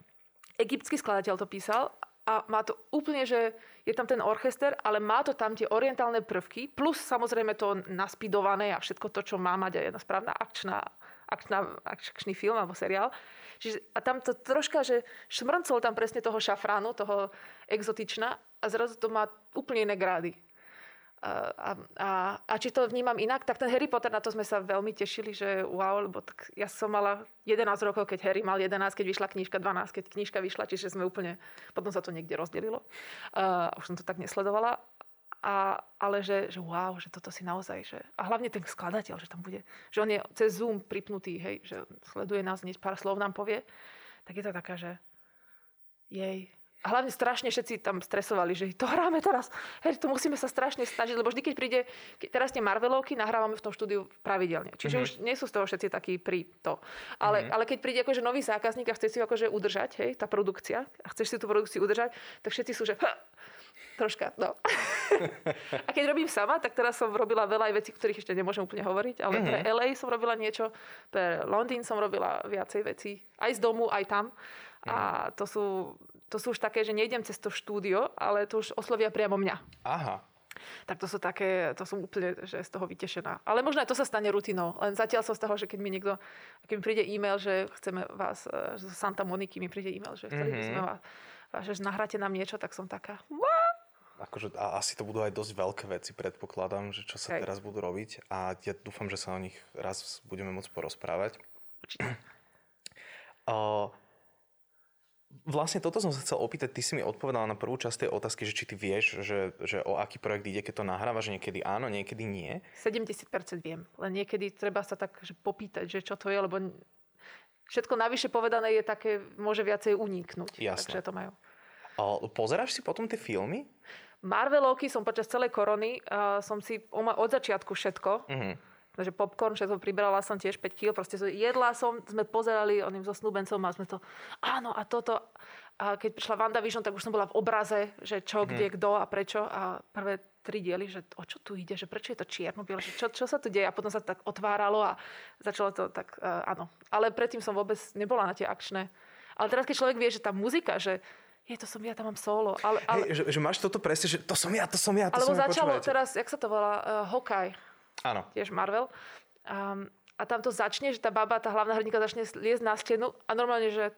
egyptský skladateľ to písal a má to úplne, že je tam ten orchester, ale má to tam tie orientálne prvky, plus samozrejme to naspidované a všetko to, čo má mať aj jedna správna akčná, akčná, akčný film alebo seriál. Čiže, a tam to troška, že šmrncol tam presne toho šafránu, toho exotična a zrazu to má úplne iné grády. a, a, a či to vnímam inak, tak ten Harry Potter, na to sme sa veľmi tešili, že wow, lebo tak ja som mala 11 rokov, keď Harry mal 11, keď vyšla knižka 12, keď knižka vyšla, čiže sme úplne, potom sa to niekde rozdelilo. Uh, už som to tak nesledovala. A, ale že, že wow, že toto si naozaj, že, a hlavne ten skladateľ, že tam bude, že on je cez Zoom pripnutý, hej, že sleduje nás, hneď pár slov nám povie, tak je to taká, že jej, a hlavne strašne všetci tam stresovali, že to hráme teraz. Hej, to musíme sa strašne snažiť, lebo vždy, keď príde, keď teraz tie Marvelovky, nahrávame v tom štúdiu pravidelne. Čiže mm-hmm. už nie sú z toho všetci takí pri to. Ale, mm-hmm. ale keď príde akože nový zákazník a chce si akože udržať, hej, tá produkcia, a chceš si tú produkciu udržať, tak všetci sú, že troška, no. a keď robím sama, tak teraz som robila veľa aj vecí, ktorých ešte nemôžem úplne hovoriť, ale mm-hmm. pre LA som robila niečo, pre Londýn som robila viacej vecí, aj z domu, aj tam. A to sú, to sú už také, že nejdem cez to štúdio, ale to už oslovia priamo mňa. Aha. Tak to sú také, to som úplne že z toho vytešená. Ale možno aj to sa stane rutinou. Len zatiaľ som z toho, že keď mi niekto, keď mi príde e-mail, že chceme vás, e, z Santa Moniky mi príde e-mail, že chceli by sme mhm. vás, že nahráte nám niečo, tak som taká, akože, a asi to budú aj dosť veľké veci, predpokladám, že čo sa Hej. teraz budú robiť a ja dúfam, že sa o nich raz budeme môcť porozprávať. Určite. Uh, Vlastne toto som sa chcel opýtať, ty si mi odpovedala na prvú časť tej otázky, že či ty vieš, že, že o aký projekt ide, keď to nahrávaš, niekedy áno, niekedy nie. 70% viem, len niekedy treba sa tak že popýtať, že čo to je, lebo všetko navyše povedané je také, môže viacej uniknúť. Jasne. Takže to majú. A pozeráš si potom tie filmy? Marvelovky som počas celej korony, uh, som si od začiatku všetko. Uh-huh Takže popcorn, všetko pribrala som tiež 5 kg, proste jedla som, sme pozerali oným so snúbencom a sme to, áno a toto. A keď prišla WandaVision, tak už som bola v obraze, že čo, mm-hmm. kde, kto a prečo. A prvé tri diely, že o čo tu ide, že prečo je to čierno že čo, čo sa tu deje. A potom sa tak otváralo a začalo to tak, uh, áno. Ale predtým som vôbec nebola na tie akčné. Ale teraz, keď človek vie, že tá muzika, že je, to som ja, tam mám solo. Ale, ale... Hej, že, že, máš toto presne, že to som ja, to som ja, to Alebo som ja, začalo teraz, jak sa to volá, uh, Hokaj. Áno. Tiež Marvel. Um, a tam to začne, že tá baba, tá hlavná hrdinka začne liesť na stenu a normálne, že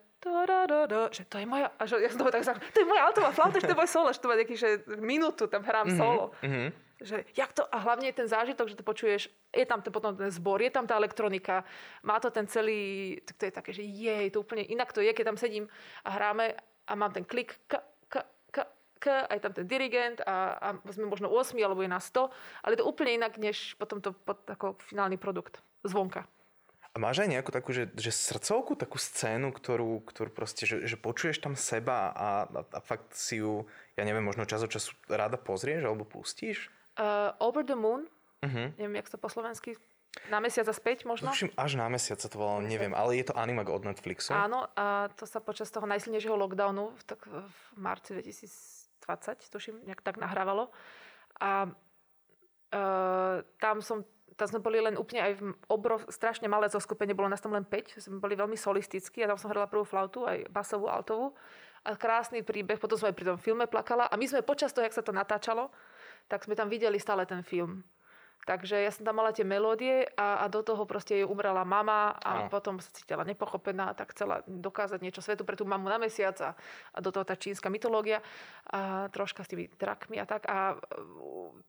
že to je moja, a že ja som toho tak to je moja autová flauta, že to je môj solo, že to má nejaký, že minútu tam hrám mm-hmm, solo. Mm-hmm. Že, jak to, a hlavne je ten zážitok, že to počuješ, je tam to potom ten zbor, je tam tá elektronika, má to ten celý, to je také, že jej, to úplne inak to je, keď tam sedím a hráme a mám ten klik, k, aj tam ten dirigent a, a sme možno 8 alebo je na 100, ale je to úplne inak, než potom to pod, ako finálny produkt zvonka. A máš aj nejakú takú, že, že srdcovku, takú scénu, ktorú, ktorú proste, že, že počuješ tam seba a, a, a fakt si ju, ja neviem, možno čas od času rada pozrieš alebo pustíš? Uh, Over the Moon, uh-huh. neviem, jak to po slovensky na mesiac a späť možno? Tuším, až na mesiac sa to volalo, neviem, ale je to animak od Netflixu. Áno, a to sa počas toho najsilnejšieho lockdownu v, tak v marci 2000 20, tuším, nejak tak nahrávalo. A e, tam som tam sme boli len úplne aj v obrov, strašne malé zoskupenie, bolo nás tam len 5, sme boli veľmi solistickí a tam som hrala prvú flautu, aj basovú, altovú. A krásny príbeh, potom som aj pri tom filme plakala a my sme počas toho, jak sa to natáčalo, tak sme tam videli stále ten film. Takže ja som tam mala tie melódie a, a do toho proste jej umrela mama a no. potom sa cítila nepochopená, tak chcela dokázať niečo svetu pre tú mamu na mesiac a, a do toho tá čínska mytológia a troška s tými drakmi a tak a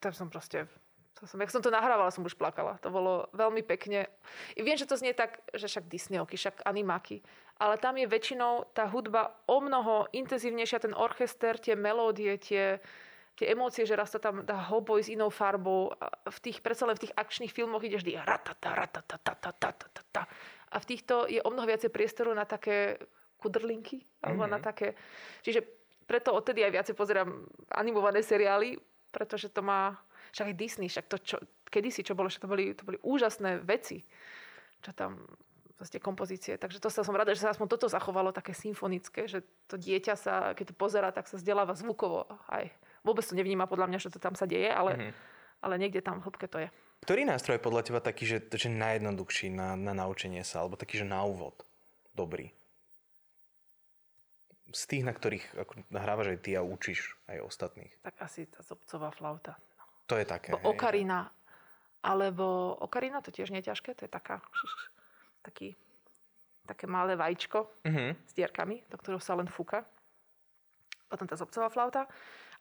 tam som proste to som, jak som to nahrávala, som už plakala. To bolo veľmi pekne. I viem, že to znie tak, že však Disneyovky, však animáky. Ale tam je väčšinou tá hudba o mnoho intenzívnejšia, ten orchester, tie melódie, tie, tie emócie, že raz sa tam dá hoboj s inou farbou. V tých, predsa len v tých akčných filmoch ide vždy ratata, ratata, ratata, ratata. A v týchto je o mnoho viacej priestoru na také kudrlinky, alebo mm-hmm. na také... Čiže preto odtedy aj viacej pozerám animované seriály, pretože to má... Však aj Disney, však to, čo, kedysi, čo bolo, však to boli, to boli úžasné veci, čo tam vlastne kompozície. Takže to sa som rada, že sa aspoň toto zachovalo také symfonické, že to dieťa sa, keď to pozera, tak sa vzdeláva zvukovo aj vôbec to nevníma podľa mňa, že to tam sa deje, ale, mm-hmm. ale niekde tam v hĺbke to je. Ktorý nástroj je podľa teba taký, že, že najjednoduchší na, na naučenie sa, alebo taký, že na úvod dobrý? Z tých, na ktorých ako, nahrávaš aj ty a učíš aj ostatných. Tak asi tá zobcová flauta. To je také. Bo okarina. Alebo okarina, to tiež nie je ťažké, to je taká, taký, také malé vajíčko mm-hmm. s dierkami, do ktorého sa len fúka. Potom tá zobcová flauta.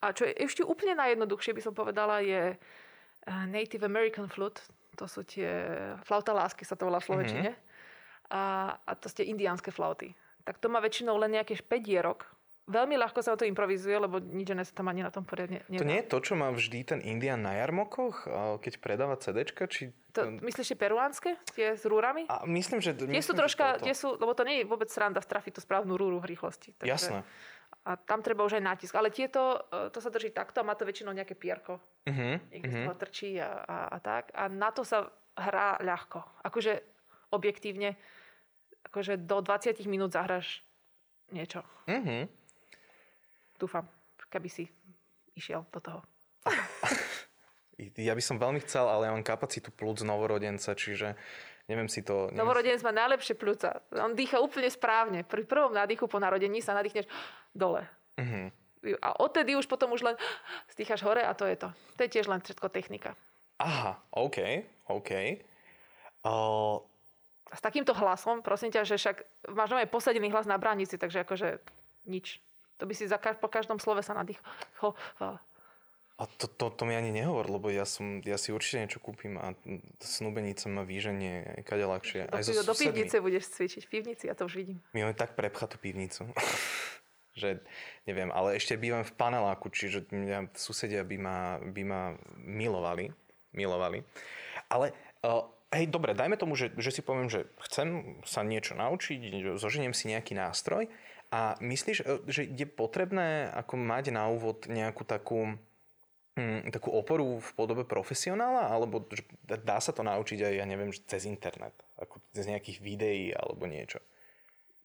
A čo je ešte úplne najjednoduchšie, by som povedala, je uh, Native American Flute, to sú tie flauta lásky sa to volá v Slovenčine. Mm-hmm. A, a to ste indiánske flauty. Tak to má väčšinou len nejaké 5 dierok. Veľmi ľahko sa o to improvizuje, lebo nič iné sa tam ani na tom poriadne nedá. To nie je to, čo má vždy ten Indian na jarmokoch, keď predáva CDčka? Či to, myslíš, že peruánske? Tie s rúrami? A myslím, že... Tie sú troška, tie sú, lebo to nie je vôbec sranda strafiť tú správnu rúru v rýchlosti. Takže, Jasné. A tam treba už aj nátisk. Ale tieto, e, to sa drží takto a má to väčšinou nejaké pierko. Uh-huh, Niekde uh-huh. z toho trčí a, a, a tak. A na to sa hrá ľahko. Akože objektívne, akože do 20 minút zahráš niečo. Uh-huh. Dúfam, keby si išiel do toho. Ja by som veľmi chcel, ale ja mám kapacitu plúc novorodenca, čiže neviem si to... Neviem Novorodenec má najlepšie plúca. On dýcha úplne správne. Pri prvom nádychu po narodení sa nadýchneš dole. Uh-huh. A odtedy už potom už len stýchaš hore a to je to. To je tiež len všetko technika. Aha, OK, OK. Uh... A s takýmto hlasom, prosím ťa, že však máš aj posadený hlas na bránici, takže akože nič. To by si za, po každom slove sa nadýchol. A to, to, to mi ani nehovor, lebo ja, som, ja si určite niečo kúpim a snúbenica ma výženie kade ľahšie. Do, Aj so do pivnice budeš cvičiť. V pivnici, ja to už vidím. My máme tak prepchatú pivnicu. že neviem, ale ešte bývam v paneláku, čiže mňa susedia by ma, by ma milovali. Milovali. Ale uh, hej, dobre, dajme tomu, že, že si poviem, že chcem sa niečo naučiť, zoženiem si nejaký nástroj a myslíš, e, že je potrebné ako mať na úvod nejakú takú hm, takú oporu v podobe profesionála, alebo dá sa to naučiť aj, ja neviem, cez internet, ako cez nejakých videí alebo niečo?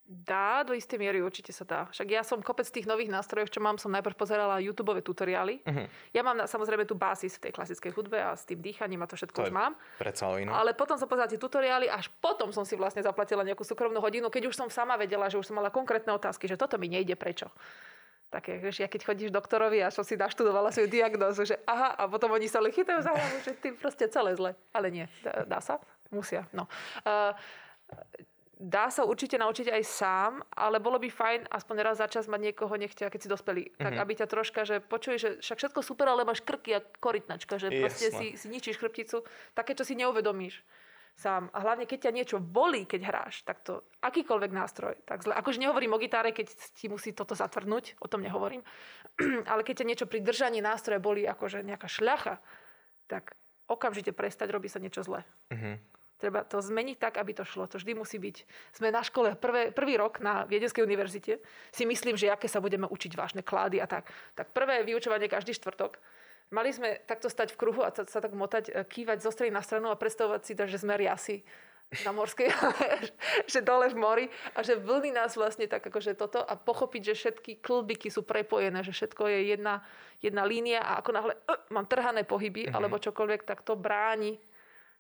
Dá, do istej miery určite sa dá. Však ja som kopec tých nových nástrojov, čo mám, som najprv pozerala YouTube tutoriály. Uh-huh. Ja mám na, samozrejme tú básis v tej klasickej hudbe a s tým dýchaním a to všetko to už mám. Ale potom som pozerala tie tutoriály, až potom som si vlastne zaplatila nejakú súkromnú hodinu, keď už som sama vedela, že už som mala konkrétne otázky, že toto mi nejde, prečo. Také, že ja keď chodíš doktorovi a som si naštudovala svoju diagnózu, že aha, a potom oni sa chytajú za hlavu, že ty proste celé zle. Ale nie, dá, dá sa? Musia. No. Uh, dá sa určite naučiť aj sám, ale bolo by fajn aspoň raz za čas mať niekoho nechťa, keď si dospelý. Mm-hmm. Tak mhm. aby ťa troška, že počuj, že však všetko super, ale máš krky a korytnačka, že Jasne. proste si, si ničíš chrbticu. Také, čo si neuvedomíš sám. A hlavne, keď ťa niečo bolí, keď hráš, tak to akýkoľvek nástroj, tak zle. Akože nehovorím o gitáre, keď ti musí toto zatvrdnúť, o tom nehovorím. ale keď ťa niečo pri držaní nástroja bolí, akože nejaká šľacha, tak okamžite prestať, robí sa niečo zle. Mm-hmm. Treba to zmeniť tak, aby to šlo. To vždy musí byť. Sme na škole prvé, prvý rok na Viedenskej univerzite. Si myslím, že aké sa budeme učiť vážne klády a tak. Tak prvé vyučovanie každý štvrtok. Mali sme takto stať v kruhu a sa, sa tak motať, e, kývať zo strany na stranu a predstavovať si, že sme riasy na morskej, že dole v mori a že vlny nás vlastne tak akože toto a pochopiť, že všetky klbiky sú prepojené, že všetko je jedna, jedna línia a ako náhle uh, mám trhané pohyby mm-hmm. alebo čokoľvek, tak to bráni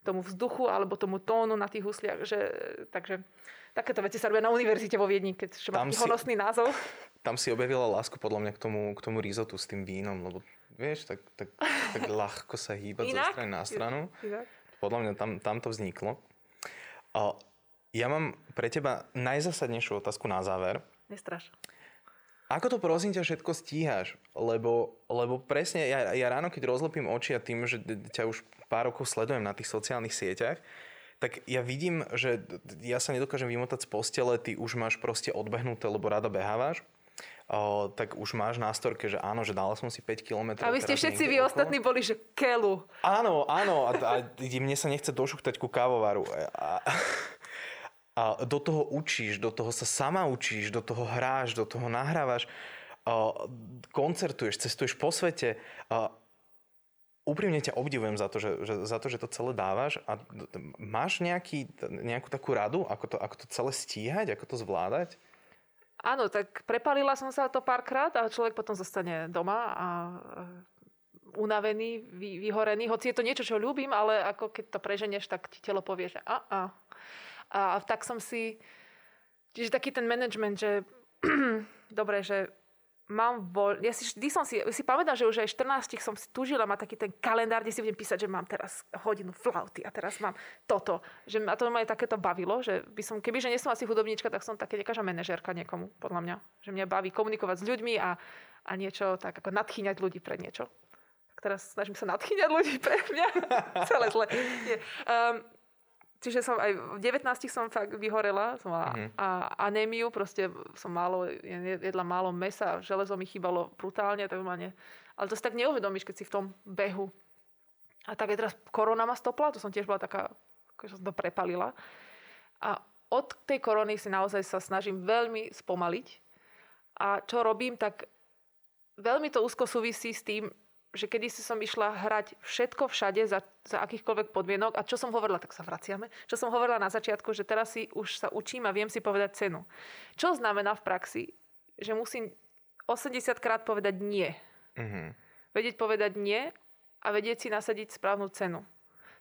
tomu vzduchu alebo tomu tónu na tých husliach. Že, takže takéto veci sa robia na univerzite vo Viedni, keď má taký si, honosný názov. Tam si objavila lásku podľa mňa k tomu, k tomu rizotu s tým vínom, lebo vieš, tak, tak, tak ľahko sa hýbať zo strany na stranu. Inak. Podľa mňa tam, tam to vzniklo. A ja mám pre teba najzasadnejšiu otázku na záver. Nestraš. Ako to prosím ťa všetko stíhaš? Lebo, lebo presne ja, ja ráno, keď rozlepím oči a tým, že ťa už pár rokov sledujem na tých sociálnych sieťach, tak ja vidím, že ja sa nedokážem vymotať z postele, ty už máš proste odbehnuté, lebo rada behávaš. O, tak už máš na storke, že áno, že dala som si 5 km. A vy ste všetci vy okolo. ostatní boli, že kelu. Áno, áno. A, a mne sa nechce došuchtať ku kávovaru. A, a do toho učíš, do toho sa sama učíš, do toho hráš, do toho nahrávaš, koncertuješ, cestuješ po svete. Úprimne ťa obdivujem za to, že, že, za to, že to celé dávaš a máš nejaký, nejakú takú radu, ako to, ako to celé stíhať, ako to zvládať? Áno, tak prepalila som sa to párkrát a človek potom zostane doma a unavený, vy, vyhorený. Hoci je to niečo, čo ľúbim, ale ako keď to preženieš, tak ti telo povie, že a, a, a tak som si... Čiže taký ten management, že dobre, že mám voľ... Ja si vždy som si, si pamätám, že už aj 14 som si túžila mať taký ten kalendár, kde si budem písať, že mám teraz hodinu flauty a teraz mám toto. Že ma to ma aj takéto bavilo, že by som, keby že nie som asi hudobníčka, tak som také nejaká manažérka niekomu, podľa mňa. Že mňa baví komunikovať s ľuďmi a, a niečo tak ako nadchýňať ľudí pre niečo. Tak teraz snažím sa nadchýňať ľudí pre mňa. Celé zle. Um, čiže som aj v 19 som fakt vyhorela, som mala mm-hmm. a, anémiu, proste som málo, jedla málo mesa, železo mi chýbalo brutálne, tak ma ne... Ale to si tak neuvedomíš, keď si v tom behu. A tak aj teraz korona ma stopla, to som tiež bola taká, že som to prepalila. A od tej korony si naozaj sa snažím veľmi spomaliť. A čo robím, tak veľmi to úzko súvisí s tým, že kedy si som išla hrať všetko všade za, za akýchkoľvek podmienok a čo som hovorila, tak sa vraciame, čo som hovorila na začiatku, že teraz si už sa učím a viem si povedať cenu. Čo znamená v praxi, že musím 80 krát povedať nie. Mm-hmm. Vedieť povedať nie a vedieť si nasadiť správnu cenu.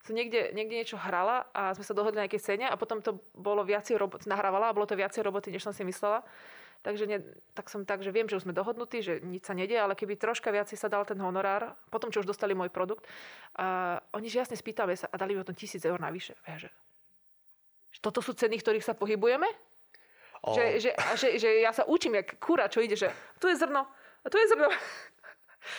Som niekde, niekde niečo hrala a sme sa dohodli na nejakej scéne a potom to bolo viacej roboty, nahrávala a bolo to viacej roboty, než som si myslela. Takže ne, tak som tak, že viem, že už sme dohodnutí, že nič sa nedie, ale keby troška viac sa dal ten honorár, potom čo už dostali môj produkt, a oni že jasne spýtali sa a dali mi o tom tisíc eur navyše. Ja, že, toto sú ceny, ktorých sa pohybujeme? Oh. Že, že, že, že, ja sa učím, jak kura, čo ide, že tu je zrno, a tu je zrno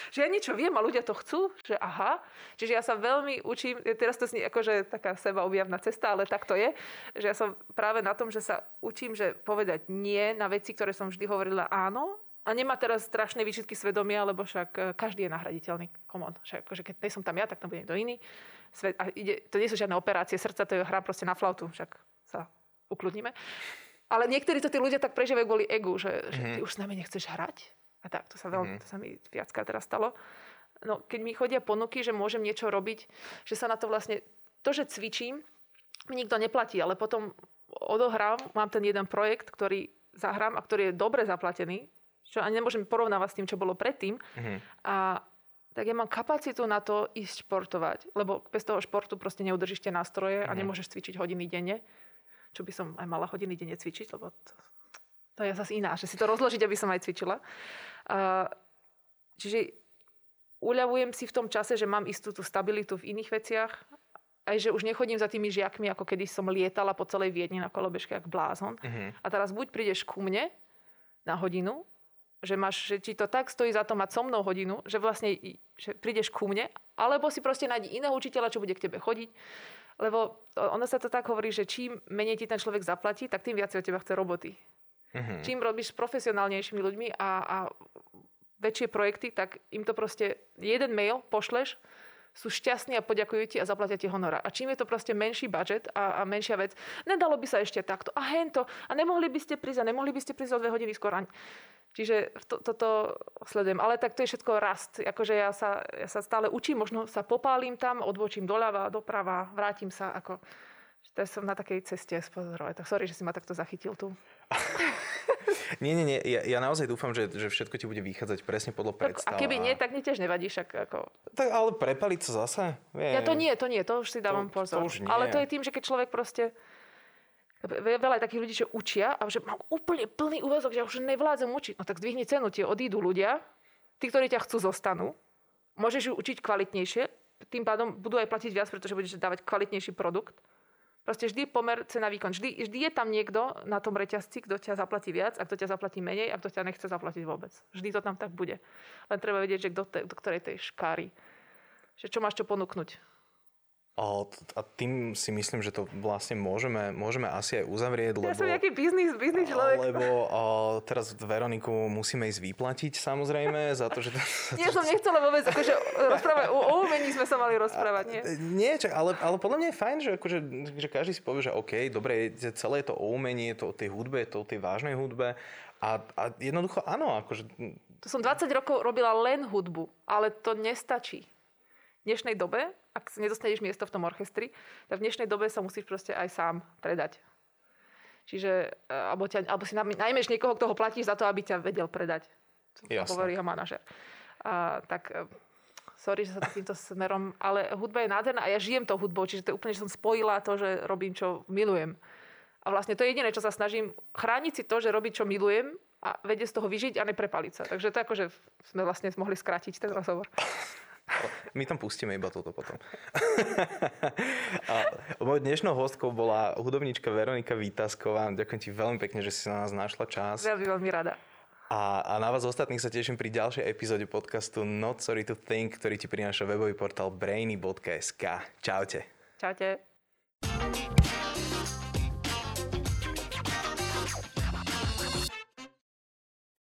že ja niečo viem a ľudia to chcú, že aha. Čiže ja sa veľmi učím, teraz to znie akože taká seba objavná cesta, ale tak to je, že ja som práve na tom, že sa učím, že povedať nie na veci, ktoré som vždy hovorila áno, a nemá teraz strašné výčitky svedomia, lebo však e, každý je nahraditeľný. Come on. Však, akože keď nie som tam ja, tak tam bude niekto iný. Svet, a ide, to nie sú žiadne operácie srdca, to je hra proste na flautu. Však sa ukludníme. Ale niektorí to tí ľudia tak prežívajú kvôli egu, že, mm-hmm. že ty mhm. už s nami nechceš hrať. A tak, to sa, veľmi, mm-hmm. to sa mi viackrát teraz stalo. No, keď mi chodia ponuky, že môžem niečo robiť, že sa na to vlastne, to, že cvičím, mi nikto neplatí, ale potom odohrám, mám ten jeden projekt, ktorý zahrám a ktorý je dobre zaplatený, čo ani nemôžem porovnávať s tým, čo bolo predtým. Mm-hmm. A tak ja mám kapacitu na to ísť športovať, lebo bez toho športu proste neudržíš tie nástroje mm-hmm. a mhm. nemôžeš cvičiť hodiny denne, čo by som aj mala hodiny denne cvičiť, lebo to, to je zase iná, že si to rozložiť, aby som aj cvičila. Uh, čiže uľavujem si v tom čase, že mám istú tú stabilitu v iných veciach, aj že už nechodím za tými žiakmi, ako kedy som lietala po celej Viedni na kolobežke, ako blázon. Uh-huh. A teraz buď prídeš ku mne na hodinu, že, máš, že ti to tak stojí za to mať so mnou hodinu, že vlastne že prídeš ku mne, alebo si proste nájdi iného učiteľa, čo bude k tebe chodiť. Lebo ono sa to tak hovorí, že čím menej ti ten človek zaplatí, tak tým viac od teba chce roboty. Uh-huh. Čím robíš s profesionálnejšími ľuďmi a, a väčšie projekty, tak im to proste jeden mail pošleš, sú šťastní a poďakujú ti a zaplatia ti honora. A čím je to proste menší budget a, a menšia vec, nedalo by sa ešte takto a hento a nemohli by ste prísť a nemohli by ste prísť o dve hodiny skôr. Čiže to, toto sledujem. Ale tak to je všetko rast. Akože ja sa, ja sa stále učím, možno sa popálim tam, odbočím doľava, doprava, vrátim sa. Ako, to som na takej ceste spozorovať. Tak sorry, že si ma takto zachytil tu. nie, nie, nie. Ja, ja naozaj dúfam, že, že všetko ti bude vychádzať presne podľa predstav. A keby nie, tak mi tiež nevadí. Však ako... Tak ale prepaliť sa zase? Vie. Ja to nie, to nie. To už si dávam to, pozor. To už nie. Ale to je tým, že keď človek proste veľa je takých ľudí, že učia a že mám úplne plný úvezok, že ja už nevládzem učiť. No tak zdvihni cenu, tie odídu ľudia, tí, ktorí ťa chcú, zostanú. Môžeš ju učiť kvalitnejšie, tým pádom budú aj platiť viac, pretože budeš dávať kvalitnejší produkt. Proste vždy pomer cena výkon. Vždy, vždy je tam niekto na tom reťazci, kto ťa zaplatí viac a kto ťa zaplatí menej a kto ťa nechce zaplatiť vôbec. Vždy to tam tak bude. Len treba vedieť, že kto te, do ktorej tej škáry. Že čo máš čo ponúknuť. A tým si myslím, že to vlastne môžeme, môžeme asi aj uzavrieť. Lebo, ja som nejaký biznis, biznis človek. Lebo o, teraz Veroniku musíme ísť vyplatiť samozrejme za to, že... nie som nechcela vôbec, akože rozprávať, o, o umení sme sa mali rozprávať, nie? Nie, čak, ale, ale podľa mňa je fajn, že, akože, že každý si povie, že OK, dobre, celé je to o umení, je to o tej hudbe, je to o tej vážnej hudbe a, a jednoducho áno, akože... To som 20 rokov robila len hudbu, ale to nestačí. V dnešnej dobe ak nedostaneš miesto v tom orchestri, tak v dnešnej dobe sa musíš proste aj sám predať. Čiže, e, alebo, ťa, alebo si najmeš niekoho, kto ho platíš za to, aby ťa vedel predať. To hovorí ho manažer. A, tak e, sorry, že sa to týmto smerom, ale hudba je nádherná a ja žijem tou hudbou, čiže to je úplne, že som spojila to, že robím, čo milujem. A vlastne to je jediné, čo sa snažím chrániť si to, že robiť, čo milujem a vedieť z toho vyžiť a neprepaliť sa. Takže to je ako, že sme vlastne mohli skrátiť ten rozhovor. My tam pustíme iba toto potom. a mojou dnešnou hostkou bola hudobníčka Veronika Výtasková. Ďakujem ti veľmi pekne, že si na nás našla čas. Veľmi, veľmi rada. A, a na vás ostatných sa teším pri ďalšej epizóde podcastu Not Sorry to Think, ktorý ti prináša webový portál brainy.sk. Čaute. Čaute.